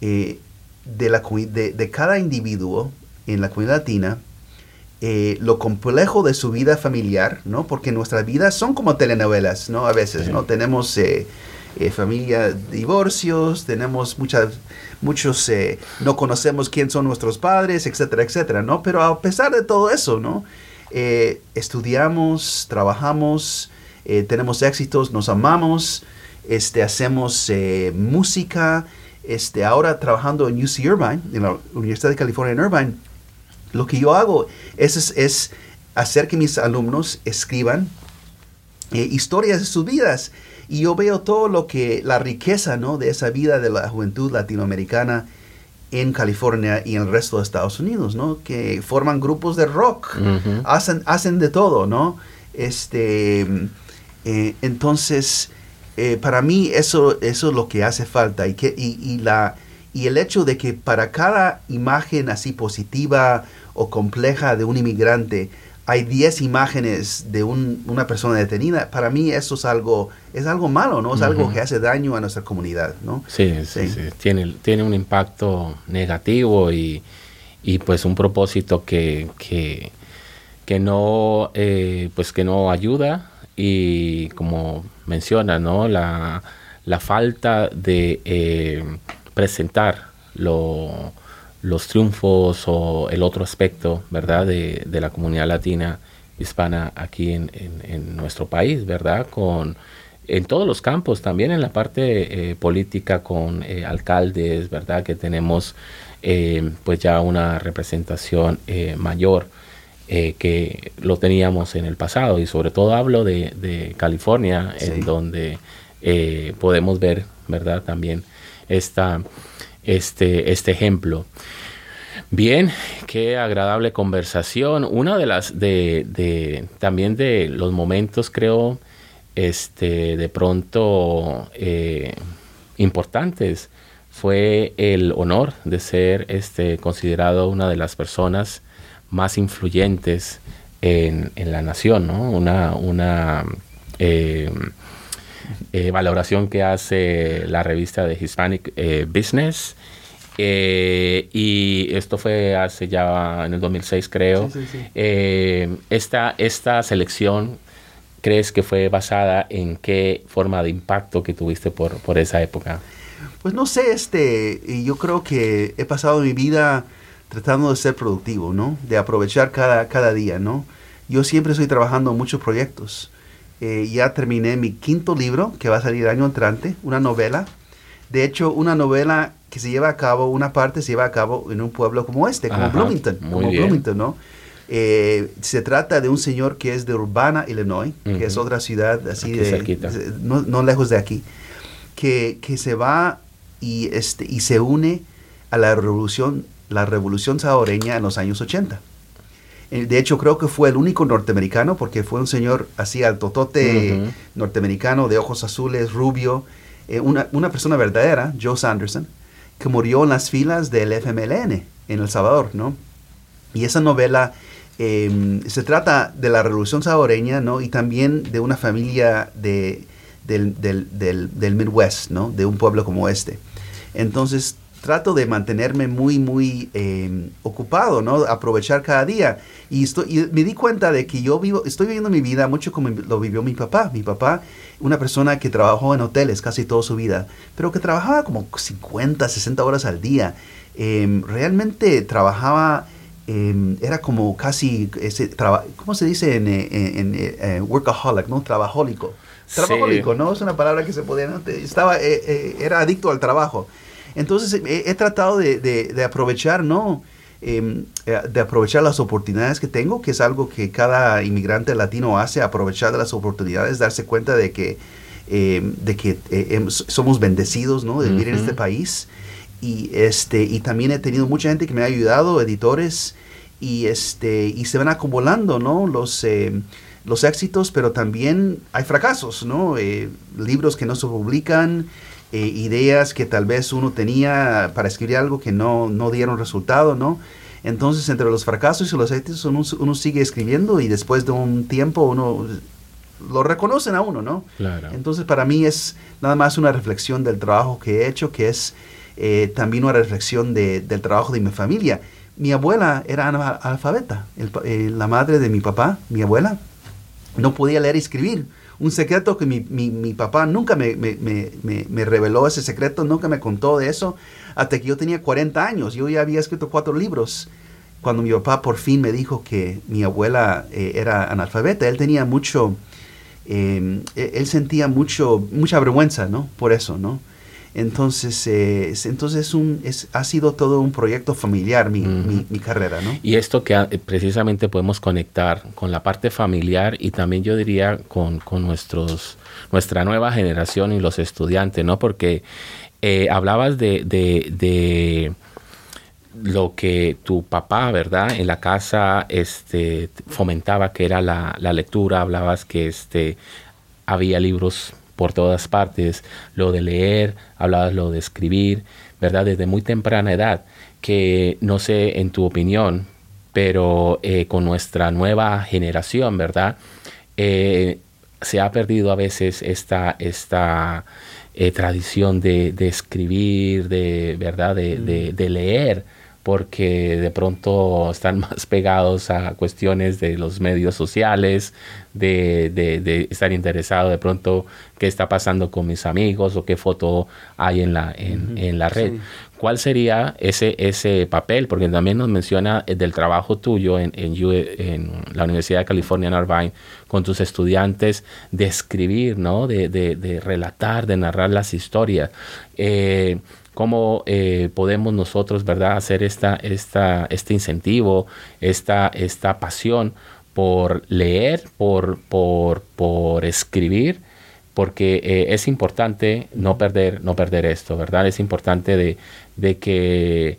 eh, de, la, de, de, cada individuo en la comunidad latina, eh, lo complejo de su vida familiar, ¿no? Porque nuestras vidas son como telenovelas, ¿no? A veces, ¿no? Tenemos eh, familia, divorcios, tenemos muchas muchos eh, no conocemos quién son nuestros padres, etcétera, etcétera, ¿no? Pero a pesar de todo eso, ¿no? Eh, estudiamos, trabajamos, eh, tenemos éxitos, nos amamos, este, hacemos música, este, ahora trabajando en UC Irvine, en la Universidad de California en Irvine, lo que yo hago es, es, hacer que mis alumnos escriban historias de sus vidas y yo veo todo lo que, la riqueza, ¿no? De esa vida de la juventud latinoamericana en California y en el resto de Estados Unidos, ¿no? Que forman grupos de rock, hacen, hacen de todo, ¿no? Este, eh, entonces, eh, para mí eso, eso es lo que hace falta y, que, y, la, y el hecho de que para cada imagen así positiva o compleja de un inmigrante, hay 10 imágenes de una persona detenida, para mí eso es algo, es algo malo, ¿no? Es algo que hace daño a nuestra comunidad, ¿no? Sí, sí, sí. Tiene, tiene un impacto negativo y, pues un propósito que, que, no, eh, pues que no ayuda y como menciona, ¿no? La, falta de eh, presentar lo los triunfos o el otro aspecto, ¿verdad?, de, de la comunidad latina hispana aquí en, en, nuestro país, ¿verdad?, con en todos los campos, también en la parte eh, política con eh, alcaldes, ¿verdad?, que tenemos eh, pues ya una representación mayor que lo teníamos en el pasado y sobre todo hablo de, de California, en donde podemos ver, ¿verdad?, también esta este, este ejemplo. Bien, qué agradable conversación. Una de las de, también de los momentos creo este de pronto eh, importantes fue el honor de ser este considerado una de las personas más influyentes en, la nación, ¿no? Una, una eh, eh, valoración que hace la revista de Hispanic eh, Business. Eh, y esto fue hace ya en el 2006 creo. esta, esta selección, ¿crees que fue basada en qué forma de impacto que tuviste por, por esa época? Pues no sé, este, yo creo que he pasado mi vida tratando de ser productivo, ¿no? De aprovechar cada, cada día, ¿no? Yo siempre estoy trabajando en muchos proyectos. Eh, ya terminé mi quinto libro, que va a salir el año entrante, una novela. De hecho, una novela que se lleva a cabo, una parte se lleva a cabo en un pueblo como este, como Bloomington, como Bloomington, ¿no? Eh, se trata de un señor que es de Urbana, Illinois, que es otra ciudad así de, no, no, lejos de aquí, que, que, se va y, este, y se une a la revolución, la revolución saboreña en los años 80. Eh, de hecho, creo que fue el único norteamericano, porque fue un señor así altotote norteamericano, de ojos azules, rubio, eh, una, una, persona verdadera, Joe Sanderson, que murió en las filas del FMLN en El Salvador, ¿no? Y esa novela Em, se trata de la revolución saboreña, ¿no? Y también de una familia de, del, del, del, Midwest, ¿no? De un pueblo como este. Entonces, trato de mantenerme muy, muy em, ocupado, ¿no? Aprovechar cada día. Y, estoy, me di cuenta de que yo vivo, estoy viviendo mi vida mucho como lo vivió mi papá. Mi papá, una persona que trabajó en hoteles casi toda su vida, pero que trabajaba como 50, 60 horas al día. Em, realmente trabajaba Em, era como casi, ese ¿cómo se dice en, en, eh, workaholic, no? Trabajólico. Trabajólico, ¿no? Es una palabra que se podía, estaba, eh, eh, era adicto al trabajo. Entonces he, tratado de, de, aprovechar, ¿no? Em, de aprovechar las oportunidades que tengo, que es algo que cada inmigrante latino hace, aprovechar de las oportunidades, darse cuenta de que, em, de que somos bendecidos, ¿no? De vivir en este país y este y también he tenido mucha gente que me ha ayudado editores y este y se van acumulando no los eh, los éxitos pero también hay fracasos no eh, libros que no se publican eh, ideas que tal vez uno tenía para escribir algo que no no dieron resultado no entonces entre los fracasos y los éxitos uno, uno sigue escribiendo y después de un tiempo uno lo reconocen a uno no claro. entonces para mí es nada más una reflexión del trabajo que he hecho que es eh, también una reflexión del trabajo de mi familia. Mi abuela era analfabeta, eh, la madre de mi papá, mi abuela, no podía leer y escribir. Un secreto que mi, mi, papá nunca me, me, me, me, reveló ese secreto, nunca me contó de eso, hasta que yo tenía 40 años. Yo ya había escrito cuatro libros. Cuando mi papá por fin me dijo que mi abuela eh, era analfabeta, él tenía mucho, e, él sentía mucho, mucha vergüenza, ¿no? Por eso, ¿no? Entonces, eh, entonces un, es, ha sido todo un proyecto familiar mi, mi, carrera, ¿no? Y esto que ah, precisamente podemos conectar con la parte familiar y también yo diría con, con nuestros, nuestra nueva generación y los estudiantes, ¿no? Porque eh, hablabas de, de, de lo que tu papá, ¿verdad? En la casa este, fomentaba que era la, la lectura, hablabas que este, había libros por todas partes, lo de leer, hablabas lo de escribir, ¿verdad? Desde muy temprana edad, que no sé en tu opinión, pero eh, con nuestra nueva generación, ¿verdad? Eh, se ha perdido a veces esta, esta eh, tradición de, escribir, de, ¿verdad? De, de, de leer porque de pronto están [LAUGHS] más pegados a cuestiones de los medios sociales, de, de, estar interesado de pronto qué está pasando con mis amigos o qué foto hay en la, en, la red. ¿Cuál sería ese, ese papel? Porque también nos menciona eh, del trabajo tuyo en, en, en la Universidad de California en Irvine con tus estudiantes de escribir, ¿no? de, de relatar, de narrar las historias. Eh, cómo eh, podemos nosotros, ¿verdad?, hacer esta, esta, este incentivo, esta, esta pasión por leer, por, por, por escribir, porque eh, es importante no perder, no perder esto, ¿verdad? Es importante de, de que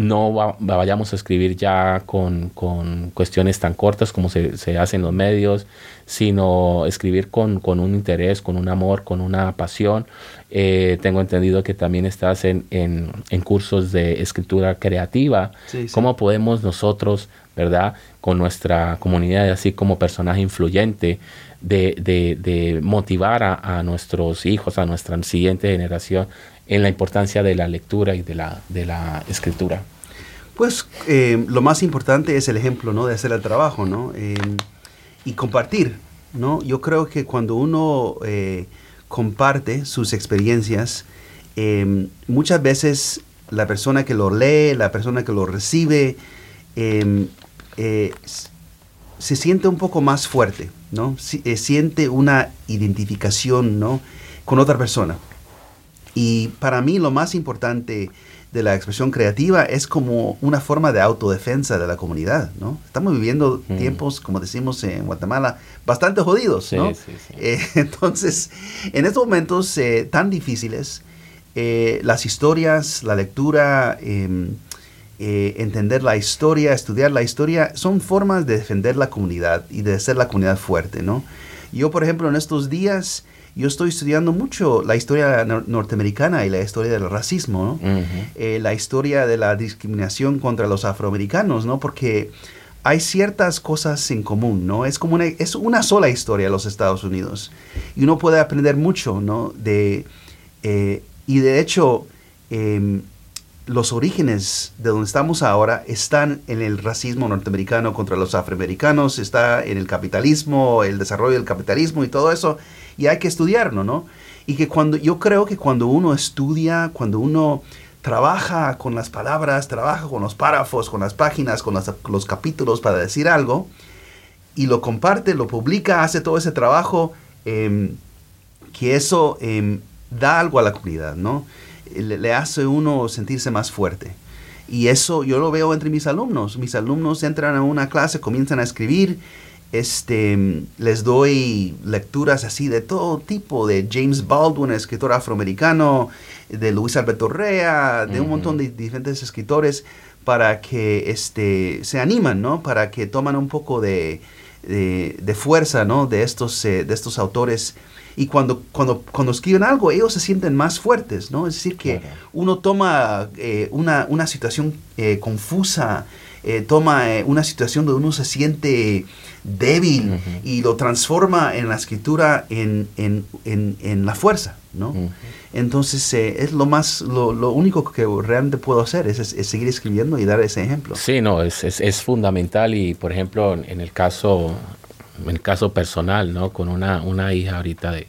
no vayamos a escribir ya con, con, cuestiones tan cortas como se, se hace en los medios, sino escribir con, con, un interés, con un amor, con una pasión. Eh, tengo entendido que también estás en, en, en cursos de escritura creativa. ¿Cómo podemos nosotros, verdad, con nuestra comunidad, así como personaje influyente, de, de, de motivar a, a, nuestros hijos, a nuestra siguiente generación en la importancia de la lectura y de la, de la escritura? Pues eh, lo más importante es el ejemplo, ¿no? De hacer el trabajo, ¿no? Eh, y compartir, ¿no? Yo creo que cuando uno eh, comparte sus experiencias, muchas veces la persona que lo lee, la persona que lo recibe, se siente un poco más fuerte, ¿no? Siente una identificación, ¿no? Con otra persona. Y para mí lo más importante de la expresión creativa es como una forma de autodefensa de la comunidad, ¿no? Estamos viviendo mm. tiempos, como decimos en Guatemala, bastante jodidos, ¿no? [LAUGHS] Eh, entonces, en estos momentos eh, tan difíciles, eh, las historias, la lectura, em, entender la historia, estudiar la historia, son formas de defender la comunidad y de hacer la comunidad fuerte, ¿no? Yo, por ejemplo, en estos días yo estoy estudiando mucho la historia norteamericana y la historia del racismo, eh, la historia de la discriminación contra los afroamericanos, ¿no? Porque hay ciertas cosas en común, ¿no? Es como una, es una sola historia los Estados Unidos y uno puede aprender mucho, ¿no? De, eh, y de hecho, em, los orígenes de donde estamos ahora están en el racismo norteamericano contra los afroamericanos, está en el capitalismo, el desarrollo del capitalismo y todo eso y hay que estudiarlo, ¿no? Y que cuando, yo creo que cuando uno estudia, cuando uno trabaja con las palabras, trabaja con los párrafos, con las páginas, con los, capítulos para decir algo, y lo comparte, lo publica, hace todo ese trabajo, em, que eso em, da algo a la comunidad, ¿no? Le, le, hace uno sentirse más fuerte. Y eso yo lo veo entre mis alumnos. Mis alumnos entran a una clase, comienzan a escribir este, les doy lecturas así de todo tipo, de James Baldwin, escritor afroamericano, de Luis Alberto Rea, de un montón de diferentes escritores, para que este, se animan, ¿no? Para que toman un poco de, de, fuerza, ¿no? De estos, eh, de estos autores. Y cuando, cuando, cuando escriben algo, ellos se sienten más fuertes, ¿no? Es decir, que uno toma eh, una, una, situación eh, confusa, toma una situación donde uno se siente débil y lo transforma en la escritura en, la fuerza, ¿no? Entonces eh, es lo más, lo, único que realmente puedo hacer es, seguir escribiendo y dar ese ejemplo. Sí, no, es, es, fundamental y por ejemplo en el caso, en el caso personal, ¿no? Con una, una hija ahorita de,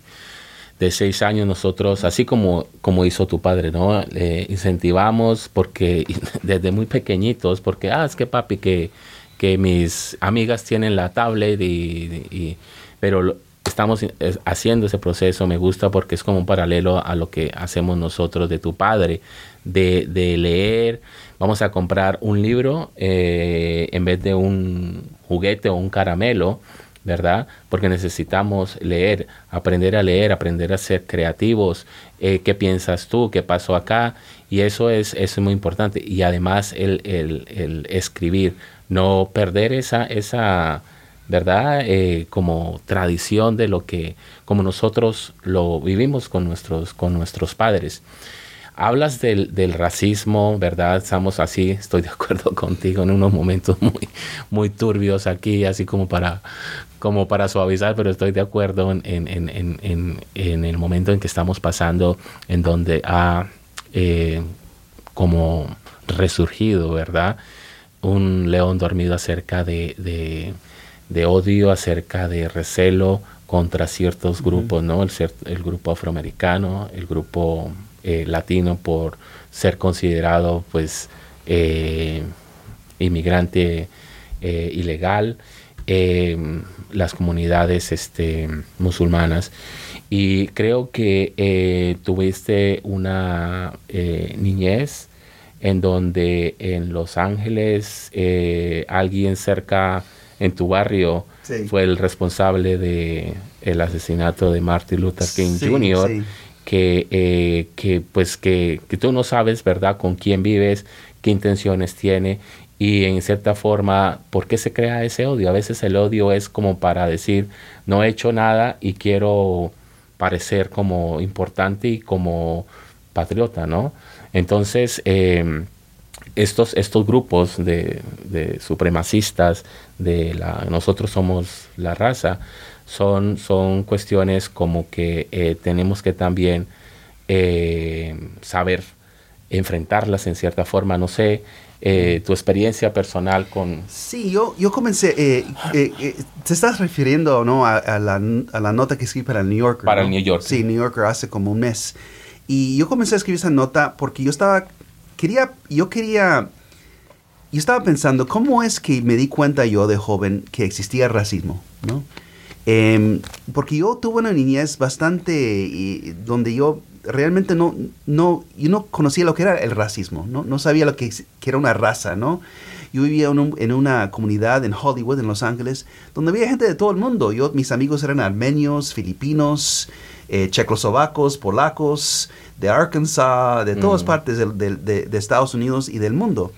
de seis años nosotros, así como, como hizo tu padre, ¿no? Le incentivamos porque [LAUGHS] desde muy pequeñitos, porque, ah, es que papi, que que mis amigas tienen la tablet y, pero estamos haciendo ese proceso, me gusta porque es como un paralelo a lo que hacemos nosotros de tu padre, de, leer, vamos a comprar un libro eh, en vez de un juguete o un caramelo, ¿verdad? Porque necesitamos leer, aprender a leer, aprender a ser creativos, eh, qué piensas tú, qué pasó acá, y eso es, es muy importante. Y además el, el, escribir, no perder esa, esa ¿verdad? Eh, como tradición de lo que, como nosotros lo vivimos con nuestros, con nuestros padres. Hablas del, del, racismo, ¿verdad? Estamos así, estoy de [LAUGHS] acuerdo contigo en unos momentos muy, muy turbios aquí, así como para, como para suavizar, pero estoy de acuerdo en, en, en, en el momento en que estamos pasando, en donde ha eh, como resurgido, ¿verdad? un león dormido acerca de, odio, acerca de recelo contra ciertos grupos, ¿no? El, el, grupo afroamericano, el grupo eh, latino por ser considerado pues eh, inmigrante eh, ilegal, las comunidades este, musulmanas. Y creo que tuviste una niñez en donde en Los Ángeles eh, alguien cerca en tu barrio fue el responsable de el asesinato de Martin Luther King Jr. Que, eh, que pues que, que, tú no sabes verdad con quién vives qué intenciones tiene y en cierta forma por qué se crea ese odio a veces el odio es como para decir no he hecho nada y quiero parecer como importante y como patriota no entonces, em, estos, estos grupos de, supremacistas, de la, nosotros somos la raza, son, son cuestiones como que eh, tenemos que también eh, saber enfrentarlas en cierta forma. No sé, eh, tu experiencia personal con... Sí, yo, yo comencé, te estás refiriendo ¿no? a, la, a, la, nota que escribí para el New Yorker. Para el New Yorker. Sí, New Yorker hace como un mes. Y yo comencé a escribir esa nota porque yo estaba quería, yo quería, yo estaba pensando, ¿cómo es que me di cuenta yo de joven que existía racismo? ¿no? Em, porque yo tuve una niñez bastante, donde yo realmente no, no, yo no conocía lo que era el racismo, no, no sabía lo que, que era una raza, ¿no? Yo vivía en, una comunidad en Hollywood, en Los Ángeles, donde había gente de todo el mundo. Yo, mis amigos eran armenios, filipinos, eh, checoslovacos, polacos, de Arkansas, de todas mm. partes de, Estados Unidos y del mundo.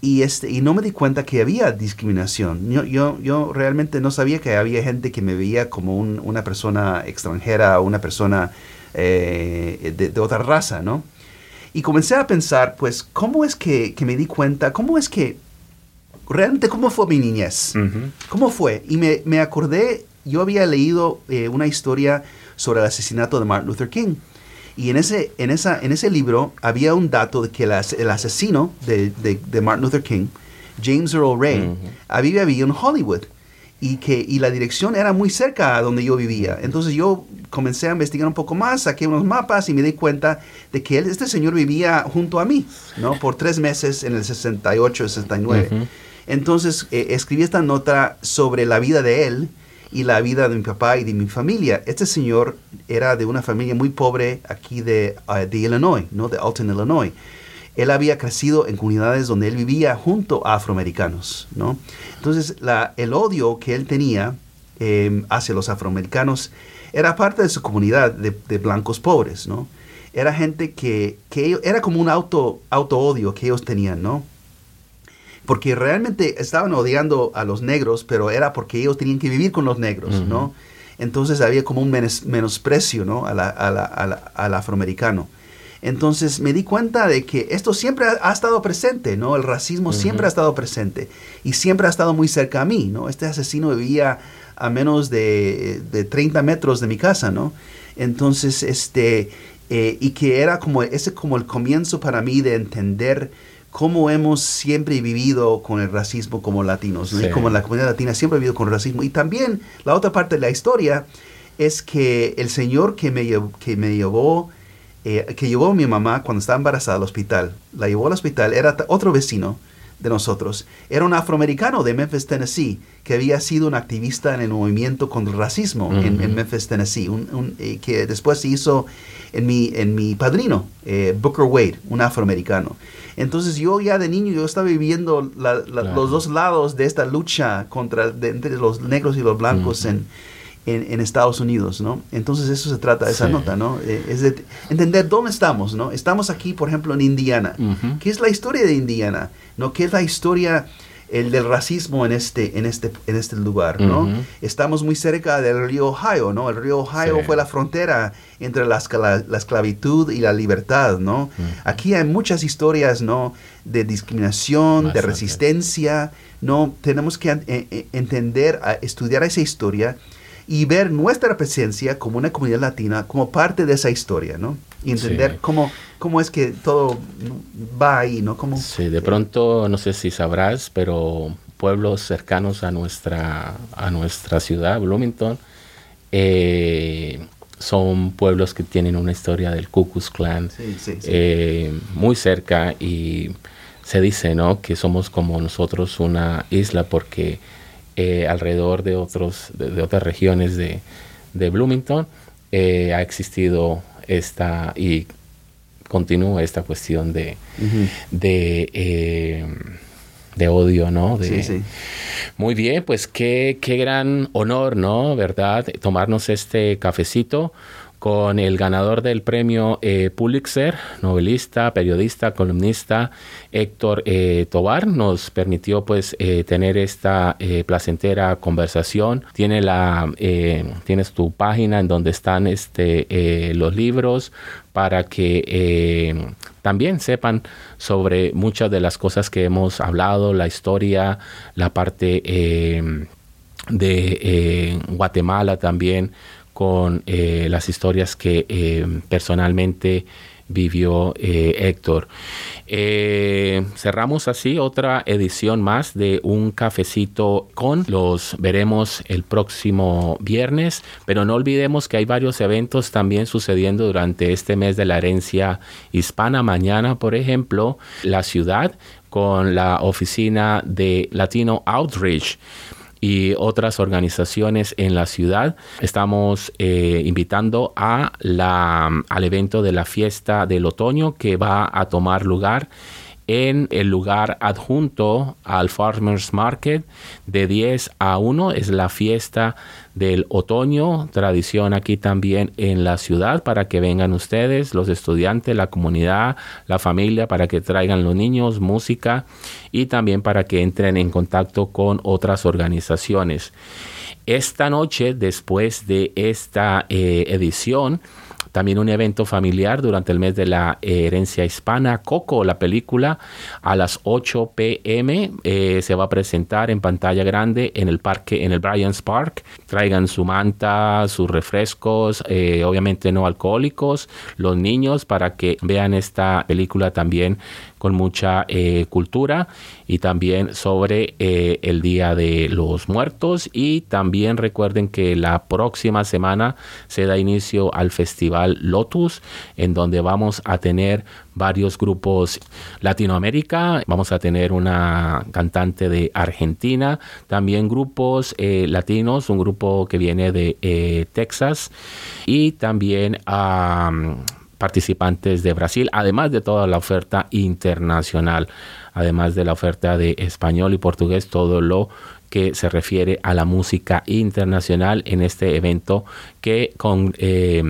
Y, este, y no me di cuenta que había discriminación. Yo, yo, yo realmente no sabía que había gente que me veía como una persona extranjera, una persona eh, de, otra raza, ¿no? Y comencé a pensar, pues, ¿cómo es que, que, me di cuenta? ¿Cómo es que realmente cómo fue mi niñez. ¿Cómo fue? Y me, me, acordé, yo había leído eh, una historia sobre el asesinato de Martin Luther King. Y en ese, en esa, en ese libro había un dato de que el, el asesino de, de, Martin Luther King, James Earl Ray, había vivido en Hollywood y que y la dirección era muy cerca a donde yo vivía. Entonces yo comencé a investigar un poco más, saqué unos mapas y me di cuenta de que él, este señor vivía junto a mí, ¿no? Por tres meses en el 68, 69. Entonces eh, escribí esta nota sobre la vida de él y la vida de mi papá y de mi familia. Este señor era de una familia muy pobre aquí de, ah, de Illinois, ¿no? de Alton, Illinois. Él había crecido en comunidades donde él vivía junto a afroamericanos. ¿no? Entonces la, el odio que él tenía em, hacia los afroamericanos era parte de su comunidad de, blancos pobres. ¿no? Era gente que, que era como un auto, auto odio que ellos tenían. ¿no? porque realmente estaban odiando a los negros, pero era porque ellos tenían que vivir con los negros, ¿no? Entonces había como un menosprecio, ¿no? al afroamericano. Entonces me di cuenta de que esto siempre ha, estado presente, ¿no? El racismo siempre ha estado presente y siempre ha estado muy cerca a mí, ¿no? Este asesino vivía a menos de, de 30 metros de mi casa, ¿no? Entonces, este, eh, y que era como, ese como el comienzo para mí de entender cómo hemos siempre vivido con el racismo como latinos, como la comunidad latina siempre ha vivido con el racismo. Y también la otra parte de la historia es que el señor que me, que me llevó, eh, que llevó a mi mamá cuando estaba embarazada al hospital, la llevó al hospital, era otro vecino de nosotros. Era un afroamericano de Memphis, Tennessee, que había sido un activista en el movimiento contra el racismo en, Memphis, Tennessee, eh, que después se hizo en mi, en mi padrino, eh, Booker Wade, un afroamericano. Entonces yo ya de niño yo estaba viviendo los dos lados de esta lucha contra entre los negros y los blancos en, en, Estados Unidos, ¿no? Entonces eso se trata de esa nota, ¿no? Eh, es de entender dónde estamos, ¿no? Estamos aquí, por ejemplo, en Indiana. ¿Qué es la historia de Indiana? ¿No? ¿Qué es la historia el del racismo en este, en este, en este lugar, ¿no? Estamos muy cerca del río Ohio, ¿no? El río Ohio fue la frontera entre la, la, esclavitud y la libertad, ¿no? Aquí hay muchas historias, ¿no? De discriminación, de resistencia, ¿no? Tenemos que eh, eh, entender, estudiar esa historia y ver nuestra presencia como una comunidad latina como parte de esa historia, ¿no? Y entender cómo, cómo es que todo va ahí, ¿no? Cómo, sí, de pronto, no sé si sabrás, pero pueblos cercanos a nuestra, a nuestra ciudad, Bloomington, eh, son pueblos que tienen una historia del Ku Klux Klan eh, muy cerca y se dice, ¿no? Que somos como nosotros una isla porque eh, alrededor de, otros, de, otras regiones de, Bloomington eh, ha existido esta y continúa esta cuestión de, de, eh, de, odio, ¿no? sí, sí. Muy bien, pues qué, qué gran honor, ¿no? ¿Verdad? Tomarnos este cafecito con el ganador del premio eh, Pulitzer, novelista, periodista, columnista Héctor eh, Tobar. Nos permitió pues eh, tener esta placentera conversación. Tiene la, tienes tu página en donde están este, los libros para que también sepan sobre muchas de las cosas que hemos hablado, la historia, la parte de Guatemala también con eh, las historias que eh, personalmente vivió eh, Héctor. Cerramos así otra edición más de un cafecito con. Los veremos el próximo viernes, pero no olvidemos que hay varios eventos también sucediendo durante este mes de la herencia hispana. Mañana, por ejemplo, la ciudad con la oficina de Latino Outreach y otras organizaciones en la ciudad. Estamos eh, invitando a la, al evento de la fiesta del otoño que va a tomar lugar en el lugar adjunto al Farmers Market de 10 a 1. Es la fiesta del otoño, tradición aquí también en la ciudad para que vengan ustedes, los estudiantes, la comunidad, la familia, para que traigan los niños, música y también para que entren en contacto con otras organizaciones. Esta noche, después de esta eh, edición, también un evento familiar durante el mes de la herencia hispana. Coco, la película, a las 8 pm eh, se va a presentar en pantalla grande en el parque, en el Bryans Park. Traigan su manta, sus refrescos, eh, obviamente no alcohólicos, los niños para que vean esta película también con mucha eh, cultura y también sobre eh, el Día de los Muertos. Y también recuerden que la próxima semana se da inicio al Festival Lotus, en donde vamos a tener varios grupos Latinoamérica, vamos a tener una cantante de Argentina, también grupos eh, latinos, un grupo que viene de Texas y también a participantes de Brasil, además de toda la oferta internacional, además de la oferta de español y portugués, todo lo que se refiere a la música internacional en este evento que con eh,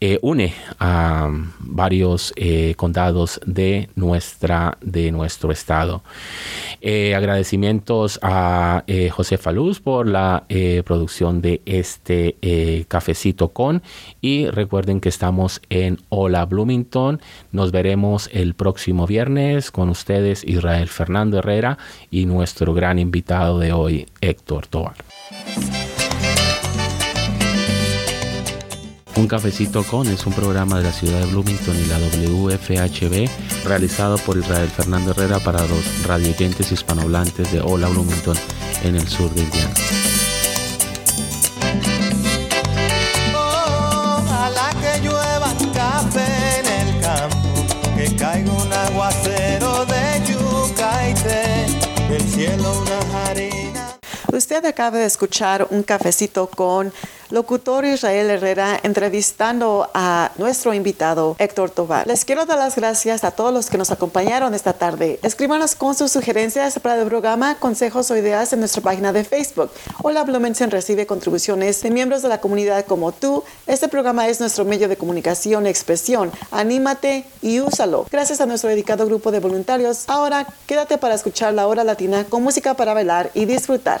eh, une a varios eh, condados de, nuestra, de nuestro estado. Eh, agradecimientos a José Faluz por la producción de este cafecito con y recuerden que estamos en Hola Bloomington. Nos veremos el próximo viernes con ustedes Israel Fernando Herrera y nuestro gran invitado de hoy Héctor Tovar. Un cafecito con es un programa de la ciudad de Bloomington y la WFHB realizado por Israel Fernando Herrera para los radioyentes hispanohablantes de Hola Bloomington en el sur de Indiana. Ojalá que llueva café en el campo, que caiga un aguacero de yuca y té, del cielo una harina. Usted acaba de escuchar un cafecito con locutor Israel Herrera entrevistando a nuestro invitado Héctor Tobar. Les quiero dar las gracias a todos los que nos acompañaron esta tarde. Escríbanos con sus sugerencias para el programa, consejos o ideas en nuestra página de Facebook. Hola Blumensen recibe contribuciones de miembros de la comunidad como tú. Este programa es nuestro medio de comunicación y expresión. Anímate y úsalo. Gracias a nuestro dedicado grupo de voluntarios. Ahora quédate para escuchar la hora latina con música para bailar y disfrutar.